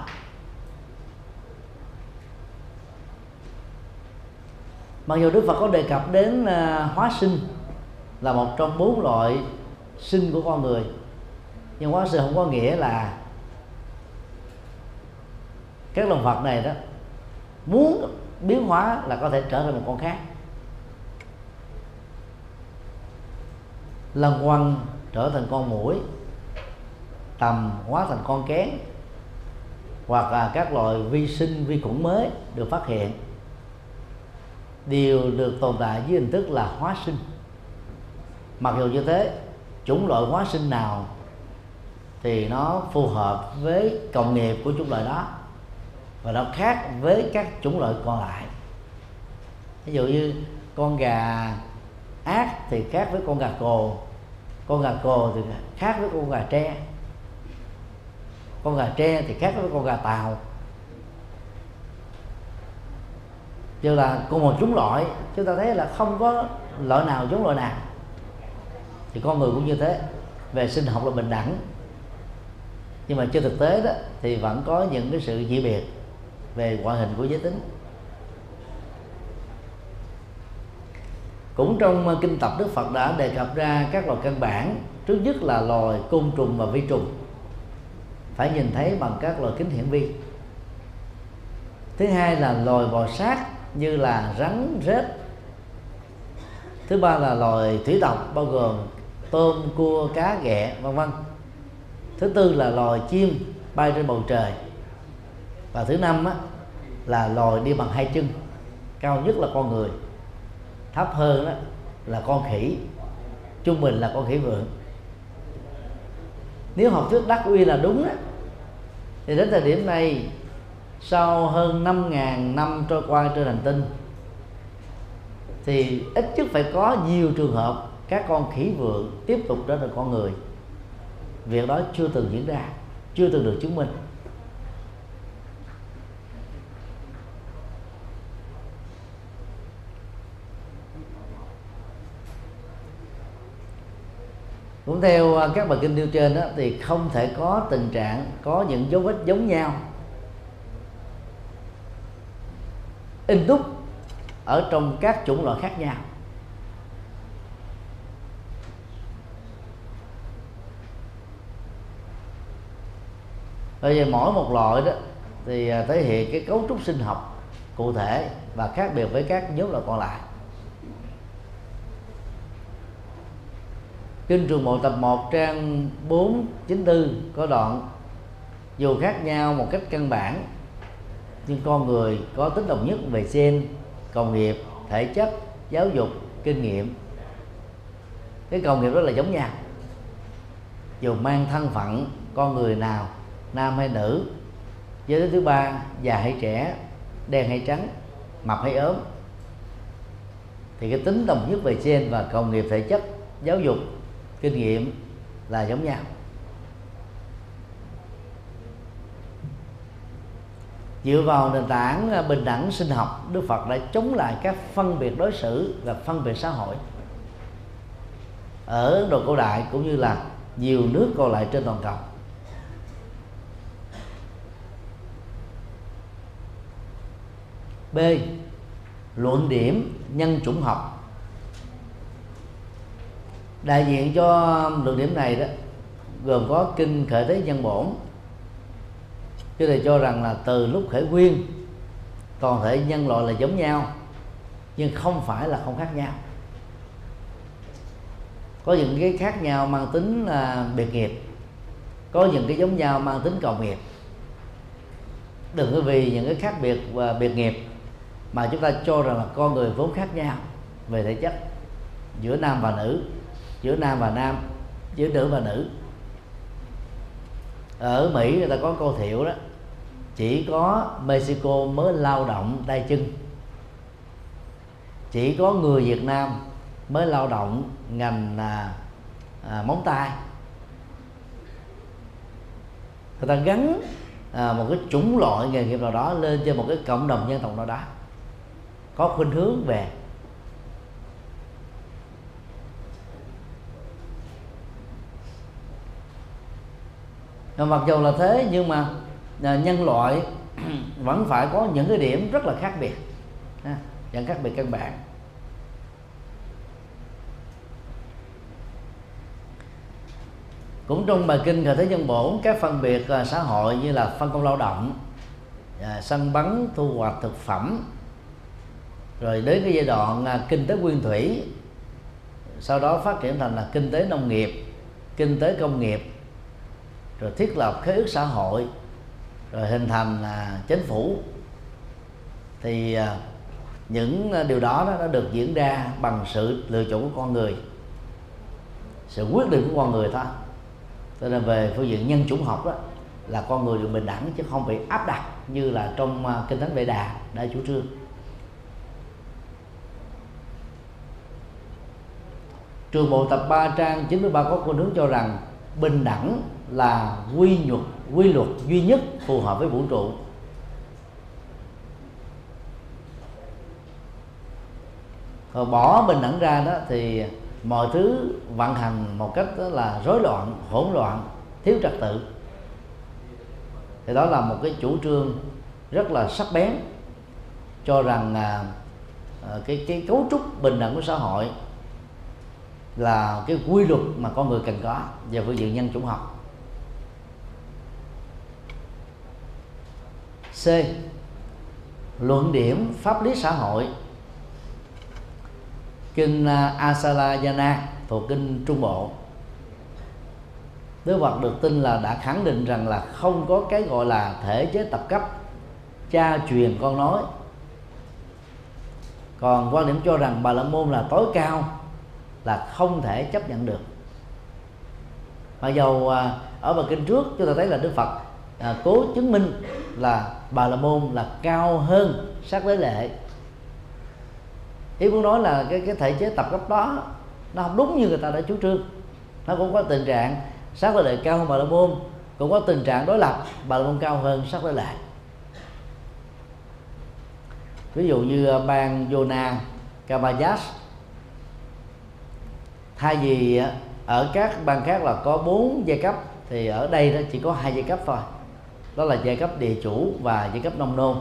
Mặc dù đức phật có đề cập đến à, hóa sinh là một trong bốn loại sinh của con người, nhưng hóa sinh không có nghĩa là các động vật này đó, muốn biến hóa là có thể trở thành một con khác. Lân quăng trở thành con mũi, tầm hóa thành con kén, hoặc là các loài vi sinh, vi khuẩn mới được phát hiện. Đều được tồn tại dưới hình thức là hóa sinh. Mặc dù như thế, chủng loại hóa sinh nào thì nó phù hợp với cộng nghiệp của chủng loại đó và nó khác với các chủng loại còn lại. Ví dụ như con gà ác thì khác với con gà cồ, con gà cồ thì khác với con gà tre, con gà tre thì khác với con gà tàu. Chứ là cùng một chủng loại, chúng ta thấy là không có loại nào giống loại nào. Thì con người cũng như thế, về sinh học là bình đẳng. Nhưng mà trên thực tế đó, thì vẫn có những cái sự dị biệt về ngoại hình của giới tính. Cũng trong ờ, kinh tập Đức Phật đã đề cập ra các loài căn bản, trước nhất là loài côn trùng và vi trùng, phải nhìn thấy bằng các loài kính hiển vi. Thứ hai là loài bò sát như là rắn, rết. Thứ ba là loài thủy tộc bao gồm tôm, cua, cá, ghẹ, vân vân. Thứ tư là loài chim bay trên bầu trời và thứ năm á, là loài đi bằng hai chân. Cao nhất là con người thấp hơn đó là con khỉ. Trung bình là con khỉ vượn nếu học thuyết đắc uy là đúng á, thì đến thời điểm này sau hơn 5.000 năm trôi qua trên hành tinh thì ít nhất phải có nhiều trường hợp các con khỉ vượng tiếp tục trở thành con người. Việc đó chưa từng diễn ra chưa từng được chứng minh. Cũng theo à, các bài kinh nêu trên đó, thì không thể có tình trạng có những dấu vết giống nhau. In đúc ở trong các chủng loại khác nhau. Bây giờ mỗi một loại đó thì à, thể hiện cái cấu trúc sinh học cụ thể và khác biệt với các nhóm loại còn lại. Kinh trường bộ tập 1 trang 494 có đoạn Dù khác nhau một cách căn bản Nhưng con người có tính đồng nhất về gen, cầu nghiệp, thể chất, giáo dục, kinh nghiệm. Cái cầu nghiệp đó là giống nhau. Dù mang thân phận con người nào, nam hay nữ Giới tính thứ ba, già hay trẻ, đen hay trắng, mập hay ốm. Thì cái tính đồng nhất về gen và cầu nghiệp thể chất giáo dục kinh nghiệm là giống nhau. Dựa vào nền tảng bình đẳng sinh học, đức phật đã chống lại các phân biệt đối xử và phân biệt xã hội. Ở ấn độ cổ đại cũng như là nhiều nước còn lại trên toàn cầu. B. Luận điểm nhân chủng học đại diện cho luận điểm này đó, gồm có kinh khởi thế nhân bổn. Chứ thầy cho rằng là từ lúc khởi nguyên, toàn thể nhân loại là giống nhau, nhưng không phải là không khác nhau. Có những cái khác nhau mang tính là biệt nghiệp, có những cái giống nhau mang tính cầu nghiệp. Đừng có vì những cái khác biệt và biệt nghiệp mà chúng ta cho rằng là con người vốn khác nhau về thể chất, giữa nam và nữ giữa nam và nam giữa nữ và nữ. Ở mỹ người ta có câu thiệu đó chỉ có mexico mới lao động tay chân. Chỉ có người việt nam mới lao động ngành à, à, móng tay. Người ta gắn à, một cái chủng loại nghề nghiệp nào đó lên trên một cái cộng đồng dân tộc nào đó có khuynh hướng về và mặc dù là thế, nhưng mà à, nhân loại vẫn phải có những cái điểm rất là khác biệt. Những khác biệt căn bản. Cũng trong bài kinh thời thế nhân bổn, các phân biệt à, xã hội như là phân công lao động à, săn bắn, thu hoạch thực phẩm, rồi đến cái giai đoạn kinh tế nguyên thủy, sau đó phát triển thành là kinh tế nông nghiệp, kinh tế công nghiệp rồi thiết lập khế ước xã hội. Rồi hình thành à, chính phủ. Thì à, những à, điều đó nó được diễn ra bằng sự lựa chọn của con người. Sự quyết định của con người thôi. Cho nên về phương diện nhân chủng học đó là con người được bình đẳng chứ không bị áp đặt như là trong à, kinh thánh vệ đà đã chủ trương. Trường bộ tập 3 trang 93 có cô nướng cho rằng bình đẳng là quy luật quy luật duy nhất phù hợp với vũ trụ. Rồi bỏ bình đẳng ra đó thì mọi thứ vận hành một cách đó là rối loạn hỗn loạn thiếu trật tự. Thì đó là một cái chủ trương rất là sắc bén cho rằng à, à cái cái cấu trúc bình đẳng của xã hội là cái quy luật mà con người cần có về phương diện nhân chủng học. C. Luận điểm pháp lý xã hội. Kinh à, Asalayana thuộc kinh Trung Bộ. Đức Phật được tin là đã khẳng định rằng là không có cái gọi là thể chế tập cấp cha truyền con nói. Còn quan điểm cho rằng bà la môn là tối cao là không thể chấp nhận được. Mặc dầu à, ở bài kinh trước chúng ta thấy là đức phật à, cố chứng minh là bà la môn là cao hơn sát đế lệ. Ý muốn nói là cái cái thể chế tập cấp đó, nó không đúng như người ta đã chủ trương. Nó cũng có tình trạng sát đế lệ cao hơn bà la môn, cũng có tình trạng đối lập, bà la môn cao hơn sát đế lệ. Ví dụ như à, bang Yona Kamayas thay vì à, ở các bang khác là có bốn giai cấp, thì ở đây nó chỉ có hai giai cấp thôi đó là giai cấp địa chủ và giai cấp nông nô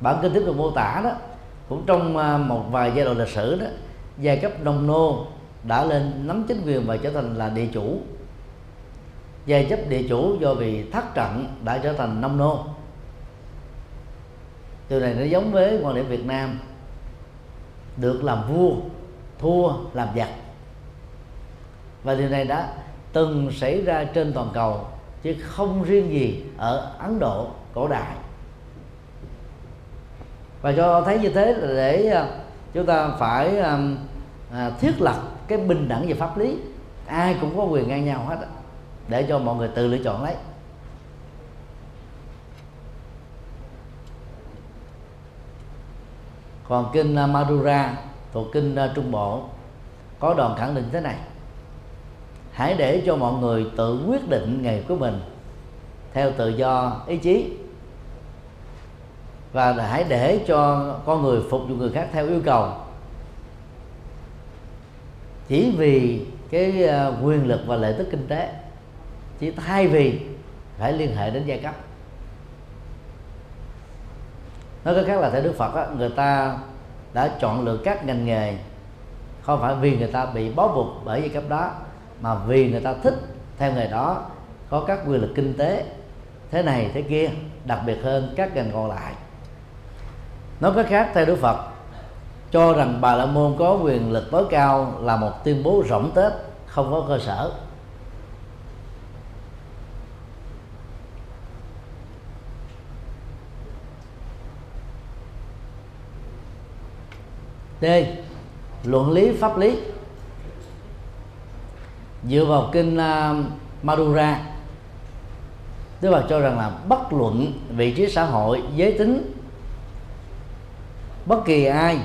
bản kinh tiếp tục mô tả đó, cũng trong à, một vài giai đoạn lịch sử đó, giai cấp nông nô đã lên nắm chính quyền và trở thành là địa chủ. Giai cấp địa chủ do vì thất trận đã trở thành nông nô điều này nó giống với quan điểm Việt Nam, được làm vua, thua, làm giặc. Và điều này đã từng xảy ra trên toàn cầu chứ không riêng gì ở Ấn Độ cổ đại. Và cho thấy như thế là để à, chúng ta phải à, thiết lập cái bình đẳng về pháp lý. Ai cũng có quyền ngang nhau hết để cho mọi người tự lựa chọn lấy. Còn kinh à, Madura thuộc kinh à, Trung Bộ có đoạn khẳng định thế này hãy để cho mọi người tự quyết định nghề của mình theo tự do ý chí. Và hãy để cho con người phục vụ người khác theo yêu cầu. Chỉ vì cái ờ, quyền lực và lợi tức kinh tế chỉ thay vì phải liên hệ đến giai cấp. Nói cách khác là theo đức phật đó, người ta đã chọn lựa các ngành nghề không phải vì người ta bị bó buộc bởi giai cấp đó mà vì người ta thích, theo nghề đó, có các quyền lực kinh tế, thế này, thế kia, đặc biệt hơn các ngành còn lại. Nói cách khác, theo đức phật, cho rằng bà la môn có quyền lực tối cao là một tuyên bố rỗng tết, không có cơ sở. D. Luận lý pháp lý dựa vào kinh uh, à, Madura. Đức Phật cho rằng là bất luận vị trí xã hội giới tính bất kỳ ai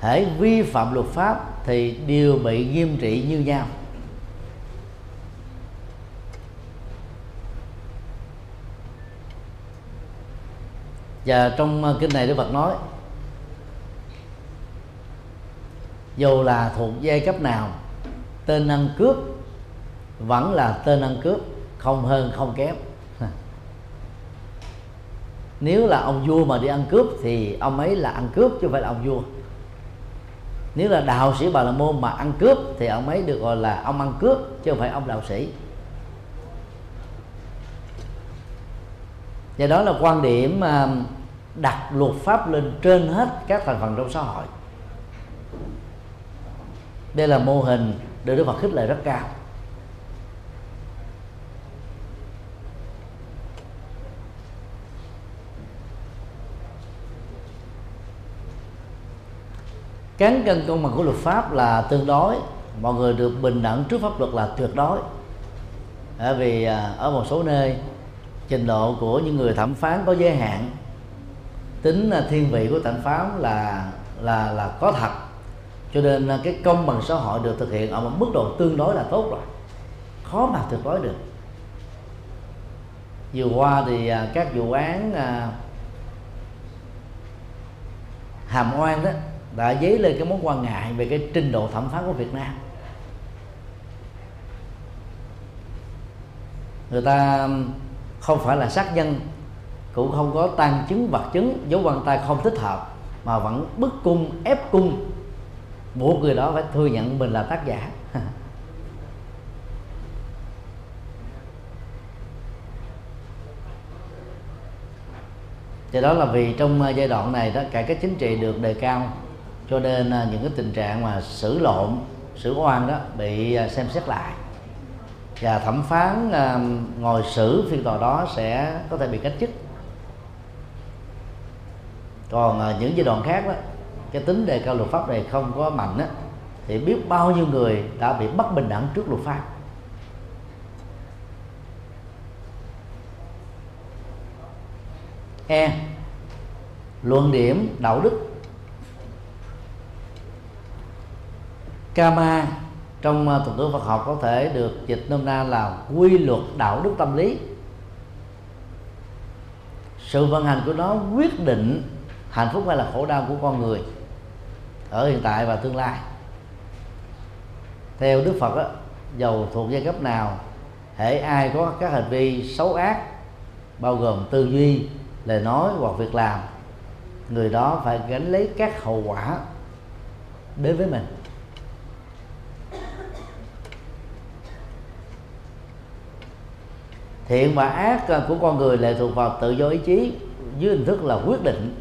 hãy vi phạm luật pháp thì đều bị nghiêm trị như nhau. Và trong à, kinh này Đức Phật nói dù là thuộc giai cấp nào tên ăn cướp vẫn là tên ăn cướp, không hơn, không kém. Nếu là ông vua mà đi ăn cướp thì ông ấy là ăn cướp chứ không phải là ông vua. Nếu là đạo sĩ bà la môn mà ăn cướp thì ông ấy được gọi là ông ăn cướp chứ không phải ông đạo sĩ. Và đó là quan điểm à, đặt luật pháp lên trên hết các thành phần trong xã hội. Đây là mô hình được đức phật khích lệ rất cao. Cán cân công bằng của luật pháp là tương đối. Mọi người được bình đẳng trước pháp luật là tuyệt đối. Bởi vì à, ở một số nơi, trình độ của những người thẩm phán có giới hạn. Tính à, thiên vị của thẩm phán là là là có thật. Cho nên à, cái công bằng xã hội được thực hiện ở một mức độ tương đối là tốt rồi. Khó mà tuyệt đối được. Vừa qua thì các vụ án hàm oan đó đã dấy lên cái mối quan ngại về cái trình độ thẩm phán của Việt Nam. Người ta không phải là sát nhân, cũng không có tăng chứng vật chứng, dấu vân tay không thích hợp, mà vẫn bức cung, ép cung, buộc người đó phải thừa nhận mình là tác giả. Thì đó là vì trong giai đoạn này đó cả cái chính trị được đề cao cho nên à, những cái tình trạng mà xử lộn, xử oan đó bị à, xem xét lại. Và thẩm phán à, ngồi xử phiên tòa đó sẽ có thể bị cách chức. Còn những giai đoạn khác đó, cái tính đề cao luật pháp này không có mạnh á, thì biết bao nhiêu người đã bị bất bình đẳng trước luật pháp. E. Luận điểm đạo đức. Kama trong ờ, thuật ngữ Phật học có thể được dịch nôm na là quy luật đạo đức tâm lý. Sự vận hành của nó quyết định hạnh phúc hay là khổ đau của con người ở hiện tại và tương lai. Theo Đức Phật á, giàu thuộc giai cấp nào hệ ai có các hành vi xấu ác bao gồm tư duy lời nói hoặc việc làm người đó phải gánh lấy các hậu quả đến với mình. Thiện và ác à, của con người lệ thuộc vào tự do ý chí dưới hình thức là quyết định.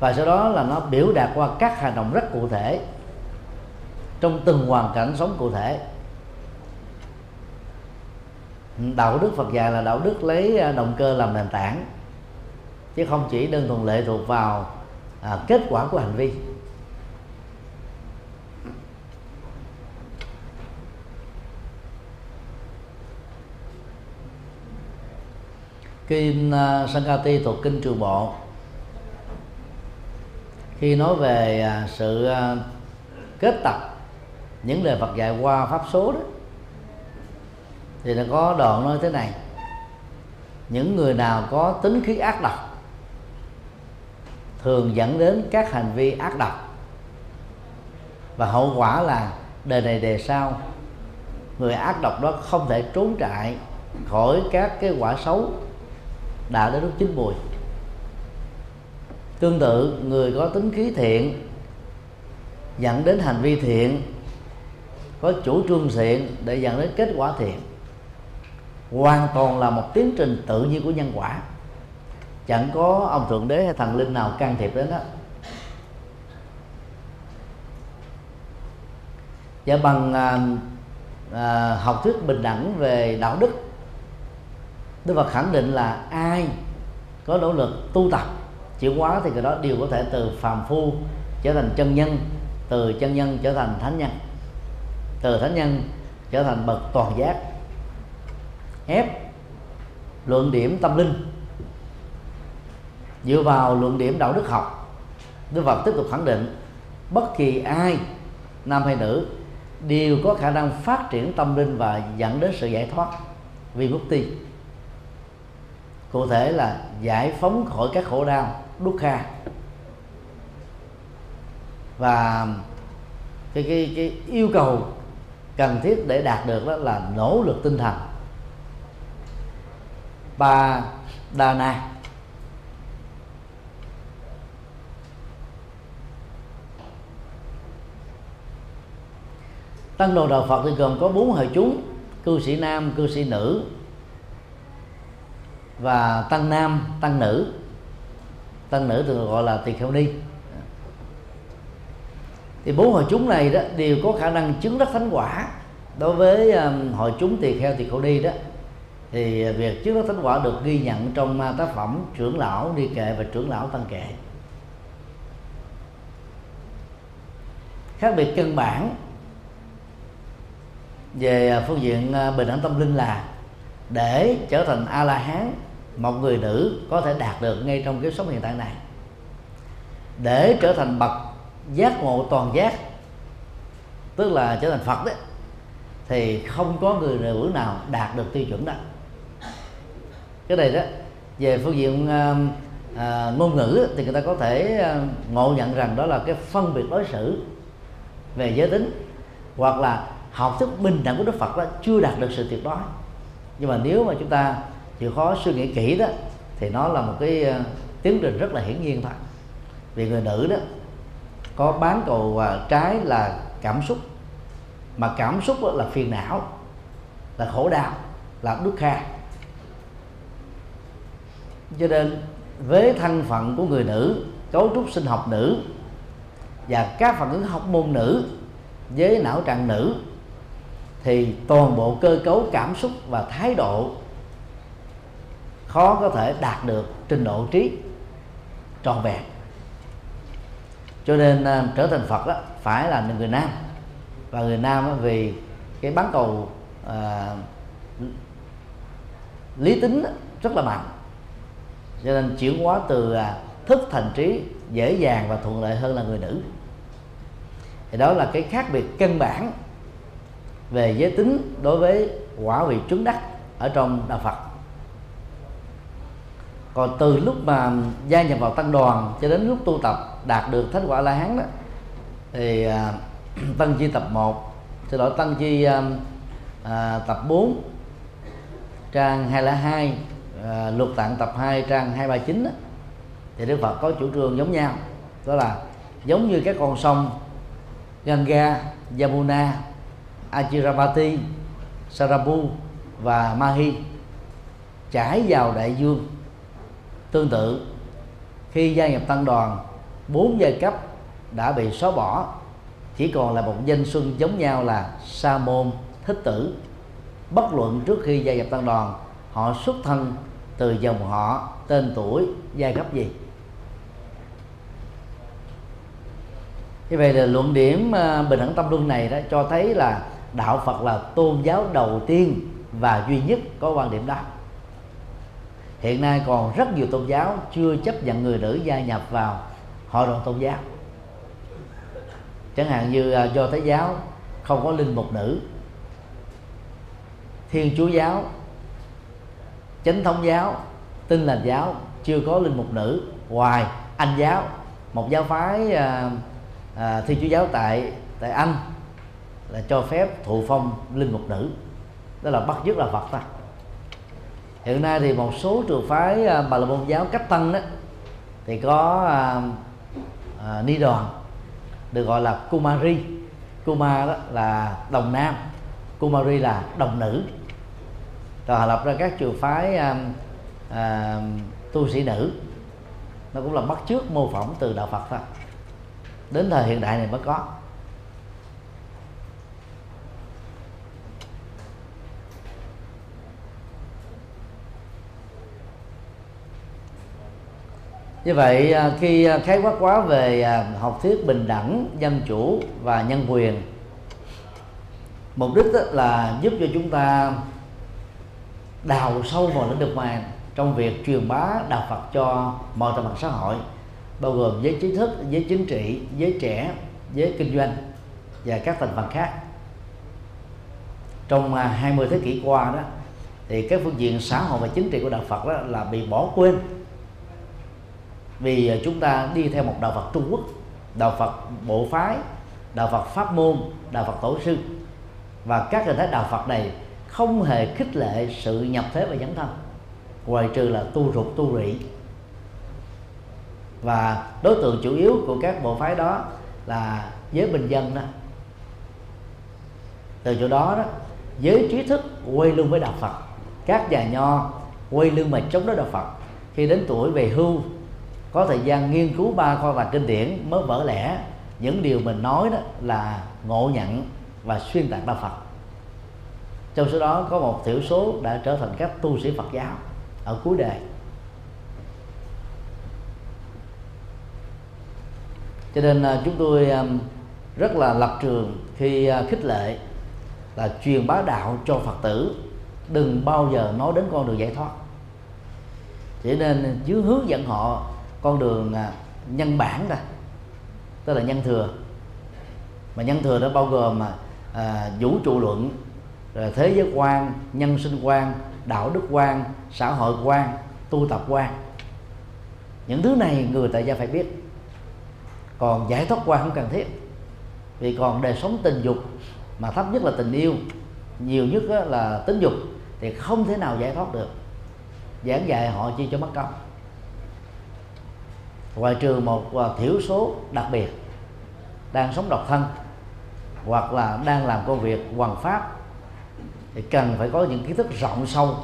Và sau đó là nó biểu đạt qua các hành động rất cụ thể trong từng hoàn cảnh sống cụ thể. Đạo đức Phật dạy là đạo đức lấy à, động cơ làm nền tảng chứ không chỉ đơn thuần lệ thuộc vào à, kết quả của hành vi. Kinh à, Sankati thuộc kinh trường bộ. Khi nói về à, sự à, kết tập những lời Phật dạy qua pháp số đó, thì nó có đoạn nói thế này. Những người nào có tính khí ác độc thường dẫn đến các hành vi ác độc. Và hậu quả là đời này đề sau, người ác độc đó không thể trốn trại khỏi các cái quả xấu đã đến lúc chín mùi. Tương tự người có tính khí thiện dẫn đến hành vi thiện có chủ trương thiện để dẫn đến kết quả thiện. Hoàn toàn là một tiến trình tự nhiên của nhân quả. Chẳng có ông thượng đế hay thần linh nào can thiệp đến đó. Và bằng à, à, học thuyết bình đẳng về đạo đức Đức Phật khẳng định là ai có nỗ lực tu tập, chuyển hóa thì người đó đều có thể từ phàm phu trở thành chân nhân, từ chân nhân trở thành thánh nhân, từ thánh nhân trở thành bậc toàn giác. Ép luận điểm tâm linh. Dựa vào luận điểm đạo đức học, Đức Phật tiếp tục khẳng định, bất kỳ ai, nam hay nữ, đều có khả năng phát triển tâm linh và dẫn đến sự giải thoát. Vì mục ti cụ thể là giải phóng khỏi các khổ đau dukkha và cái, cái, cái yêu cầu cần thiết để đạt được đó là nỗ lực tinh thần. Ba đa na tăng đồ đạo phật thì gồm có bốn hội chúng cư sĩ nam cư sĩ nữ và tăng nam tăng nữ. Tăng nữ thường gọi là tỳ kheo ni. Thì bốn hội chúng này đó đều có khả năng chứng đắc thánh quả. Đối với um, hội chúng tỳ kheo tỳ kheo ni đó thì việc chứng đắc thánh quả được ghi nhận trong uh, tác phẩm trưởng lão đi kệ và trưởng lão tăng kệ. Khác biệt căn bản về uh, phương diện uh, bình đẳng tâm linh là để trở thành a la hán một người nữ có thể đạt được ngay trong kiếp sống hiện tại này. Để trở thành bậc giác ngộ toàn giác tức là trở thành phật đấy thì không có người nữ nào đạt được tiêu chuẩn đó. Cái này đó về phương diện uh, uh, ngôn ngữ thì người ta có thể uh, ngộ nhận rằng đó là cái phân biệt đối xử về giới tính hoặc là học thức bình đẳng của đức phật đó chưa đạt được sự tuyệt đối. Nhưng mà nếu mà chúng ta chịu khó suy nghĩ kỹ đó, thì nó là một cái ờ, tiến trình rất là hiển nhiên thôi. Vì người nữ đó, có bán cầu ờ, trái là cảm xúc, mà cảm xúc là phiền não, là khổ đau, là đức kha. Cho nên, với thân phận của người nữ, cấu trúc sinh học nữ, và các phản ứng học môn nữ với não trạng nữ, thì toàn bộ cơ cấu cảm xúc và thái độ khó có thể đạt được trình độ trí tròn vẹn. Cho nên uh, trở thành phật đó, phải là người nam. Và người nam đó, vì cái bán cầu uh, lý tính đó, rất là mạnh. Cho nên chuyển hóa từ uh, thức thành trí dễ dàng và thuận lợi hơn là người nữ. Thì đó là cái khác biệt căn bản về giới tính đối với quả vị trứng đắc ở trong đạo Phật còn từ lúc mà gia nhập vào tăng đoàn cho đến lúc tu tập đạt được thánh quả la hán đó thì à, tăng chi tập 1 xin lỗi tăng chi à, à, tập 4 trang 202 à, luật tạng tập 2 trang 239 đó, thì Đức Phật có chủ trương giống nhau đó là giống như các con sông Ganga, Yamuna, Achiravati, Sarabu và Mahi chảy vào đại dương tương tự. Khi gia nhập tăng đoàn, bốn giai cấp đã bị xóa bỏ. Chỉ còn là một danh xuân giống nhau là sa môn thích tử. Bất luận trước khi gia nhập tăng đoàn, họ xuất thân từ dòng họ tên tuổi giai cấp gì? Như vậy là luận điểm à, bình đẳng tâm luân này đó cho thấy là đạo phật là tôn giáo đầu tiên và duy nhất có quan điểm đó hiện nay còn rất nhiều tôn giáo chưa chấp nhận người nữ gia nhập vào hội đoàn tôn giáo. Chẳng hạn như à, do thái giáo không có linh mục nữ. Thiên chúa giáo chánh thống giáo Tin lành giáo chưa có linh mục nữ. Ngoài anh giáo một giáo phái à, à, thiên chúa giáo tại tại anh là cho phép thụ phong linh mục nữ. Đó là bắt dứt là phật ta hiện nay thì một số trường phái à, bà la môn giáo cách tân đó thì có à, à, ni đoàn được gọi là kumari. Kuma đó là đồng nam kumari là đồng nữ. Rồi họ lập ra các trường phái à, à, tu sĩ nữ. Nó cũng là bắt chước mô phỏng từ đạo phật thôi. Đến thời hiện đại này mới có. Như vậy à, khi à, khái quát quá về à, học thuyết bình đẳng dân chủ và nhân quyền mục đích là giúp cho chúng ta đào sâu vào lĩnh vực này trong việc truyền bá đạo Phật cho mọi tầng lớp xã hội bao gồm giới trí thức, giới chính trị, giới trẻ, giới kinh doanh và các thành phần khác. Trong 20 thế kỷ qua đó thì các phương diện xã hội và chính trị của đạo Phật đó là bị bỏ quên vì à, chúng ta đi theo một đạo Phật Trung Quốc, đạo Phật bộ phái, đạo Phật pháp môn, đạo Phật tổ sư. Và các hình thái đạo Phật này không hề khích lệ sự nhập thế và dấn thân, ngoài trừ là tu rụt tu rị. Và đối tượng chủ yếu của các bộ phái đó là giới bình dân đó. Từ chỗ đó đó, giới trí thức quay lưng với đạo Phật. Các nhà nho quay lưng mà chống đối đạo Phật. Khi đến tuổi về hưu có thời gian nghiên cứu ba kho tàng kinh điển mới vỡ lẽ. Những điều mình nói đó là ngộ nhận và xuyên tạc đạo Phật. Trong số đó có một thiểu số đã trở thành các tu sĩ Phật giáo ở cuối đời. Cho nên à, chúng tôi à, rất là lập trường khi à, khích lệ là truyền bá đạo cho Phật tử. Đừng bao giờ nói đến con đường giải thoát. Chỉ nên chứ hướng dẫn họ con đường à, nhân bản đó tức là nhân thừa. Mà nhân thừa nó bao gồm mà à, vũ trụ luận rồi thế giới quan nhân sinh quan đạo đức quan xã hội quan tu tập quan. Những thứ này người tại gia phải biết. Còn giải thoát quan không cần thiết. Vì còn đời sống tình dục mà thấp nhất là tình yêu nhiều nhất là tính dục thì không thể nào giải thoát được. Giảng dạy họ chi cho mất công ngoại trừ một à, thiểu số đặc biệt đang sống độc thân hoặc là đang làm công việc hoàng pháp, thì cần phải có những kiến thức rộng sâu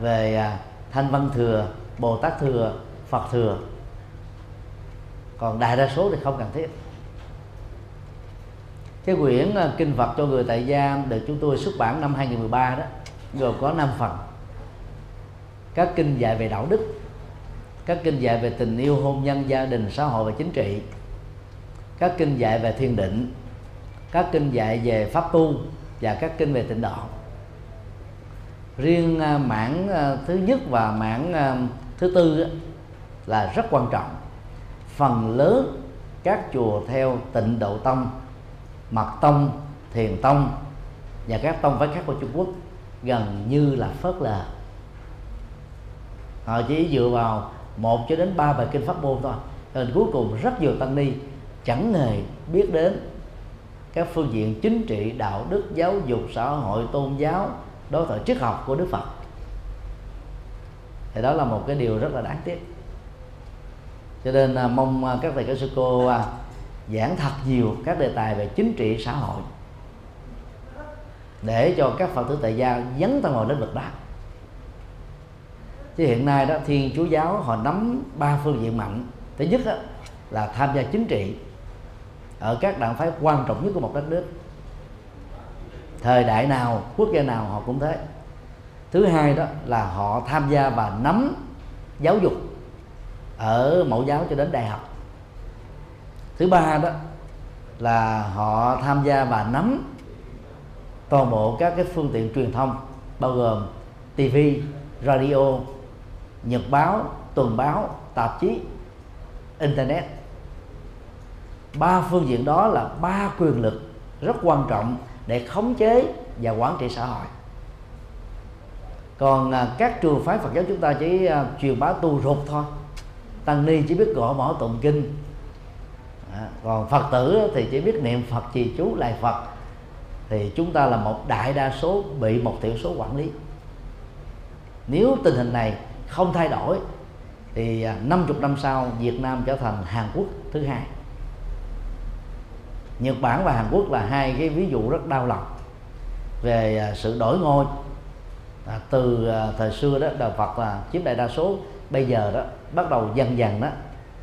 về à, thanh văn thừa, bồ tát thừa, phật thừa. Còn đại đa số thì không cần thiết. Cái quyển à, kinh Phật cho người tại gia được chúng tôi xuất bản năm 2013 đó, gồm có 5 phần. Các kinh dạy về đạo đức các kinh dạy về tình yêu hôn nhân gia đình, xã hội và chính trị. Các kinh dạy về thiền định. Các kinh dạy về pháp tu và các kinh về tịnh độ. Riêng à, mảng à, thứ nhất và mảng à, thứ tư là rất quan trọng. Phần lớn các chùa theo tịnh độ tông, mật tông, thiền tông và các tông phái khác của trung quốc gần như là phớt lờ. Họ chỉ dựa vào một cho đến ba bài kinh pháp môn thôi. Nên cuối cùng rất nhiều tăng ni chẳng hề biết đến các phương diện chính trị đạo đức giáo dục xã hội tôn giáo đối thoại triết học của đức phật. Thì đó là một cái điều rất là đáng tiếc. Cho nên à, mong à, các thầy các sư cô à, giảng thật nhiều các đề tài về chính trị xã hội để cho các phật tử tại gia dấn thân vào lĩnh vực đó thì hiện nay đó thiên chúa giáo họ nắm ba phương diện mạnh. Thứ nhất đó, là tham gia chính trị ở các đảng phái quan trọng nhất của một đất nước. Thời đại nào quốc gia nào họ cũng thế. Thứ hai đó là họ tham gia và nắm giáo dục ở mẫu giáo cho đến đại học. Thứ ba đó là họ tham gia và nắm toàn bộ các cái phương tiện truyền thông bao gồm TV, radio, nhật báo, tuần báo, tạp chí, internet. Ba phương diện đó là ba quyền lực rất quan trọng để khống chế và quản trị xã hội. Còn à, các trường phái Phật giáo chúng ta chỉ à, truyền bá tu rụt thôi. Tăng ni chỉ biết gõ mỏ tụng kinh. À, còn Phật tử thì chỉ biết niệm Phật trì chú lại Phật thì chúng ta là một đại đa số bị một thiểu số quản lý nếu tình hình này không thay đổi thì à, 50 năm sau Việt Nam trở thành Hàn Quốc thứ hai. Nhật Bản và Hàn Quốc là hai cái ví dụ rất đau lòng về à, sự đổi ngôi à, từ à, thời xưa đó đạo Phật là chiếm đại đa số. Bây giờ đó bắt đầu dần dần đó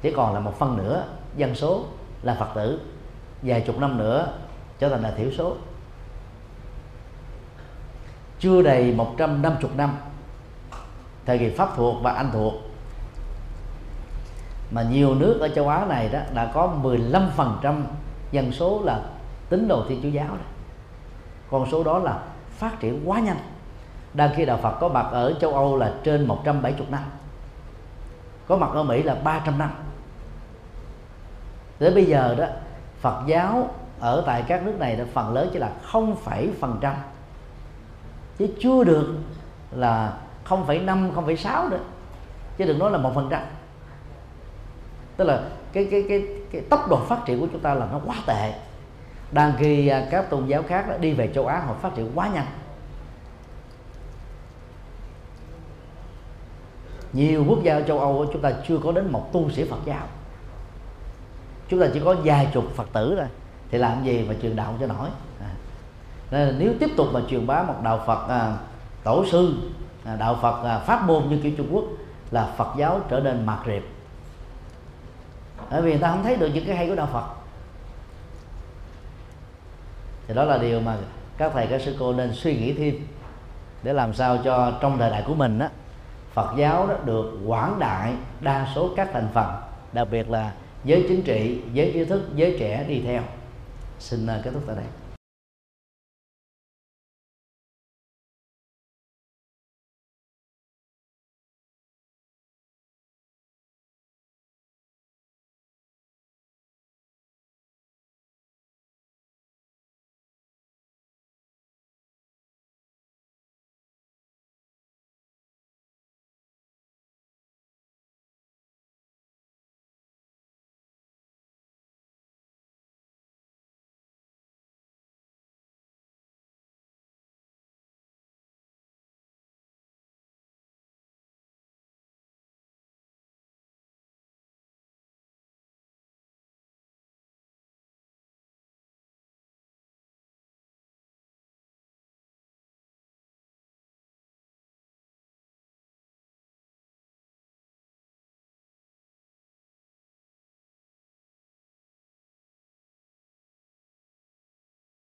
chỉ còn là một phân nửa dân số là Phật tử vài chục năm nữa trở thành là thiểu số. Chưa đầy 150 năm thời kỳ pháp thuộc và anh thuộc. Mà nhiều nước ở châu Á này đó đã có 15% dân số là tín đồ thiên chúa giáo này. con số đó là phát triển quá nhanh. Đang khi đạo Phật có mặt ở châu Âu là trên 170 năm. Có mặt ở Mỹ là 300 năm. Tới bây giờ đó Phật giáo ở tại các nước này là phần lớn chỉ là 0,phần trăm. Chứ chưa được là 0,5 0,6 nữa. Chứ đừng nói là một phần trăm. Tức là cái cái cái cái tốc độ phát triển của chúng ta là nó quá tệ. Đang khi à, các tôn giáo khác đi về châu Á họ phát triển quá nhanh. Nhiều quốc gia ở châu Âu chúng ta chưa có đến một tu sĩ Phật giáo. Chúng ta chỉ có vài chục Phật tử thôi. Thì làm gì mà truyền đạo cho nổi? À. nên là nếu tiếp tục mà truyền bá một đạo Phật à, tổ sư À, đạo Phật à, pháp môn như kiểu Trung Quốc là Phật giáo trở nên mạt riệp bởi vì người ta không thấy được những cái hay của đạo Phật. Thì đó là điều mà các thầy, các sư cô nên suy nghĩ thêm để làm sao cho trong thời đại của mình á, Phật giáo đó được quảng đại đa số các thành phần, đặc biệt là giới chính trị, giới trí thức, giới trẻ đi theo. Xin à, kết thúc tại đây.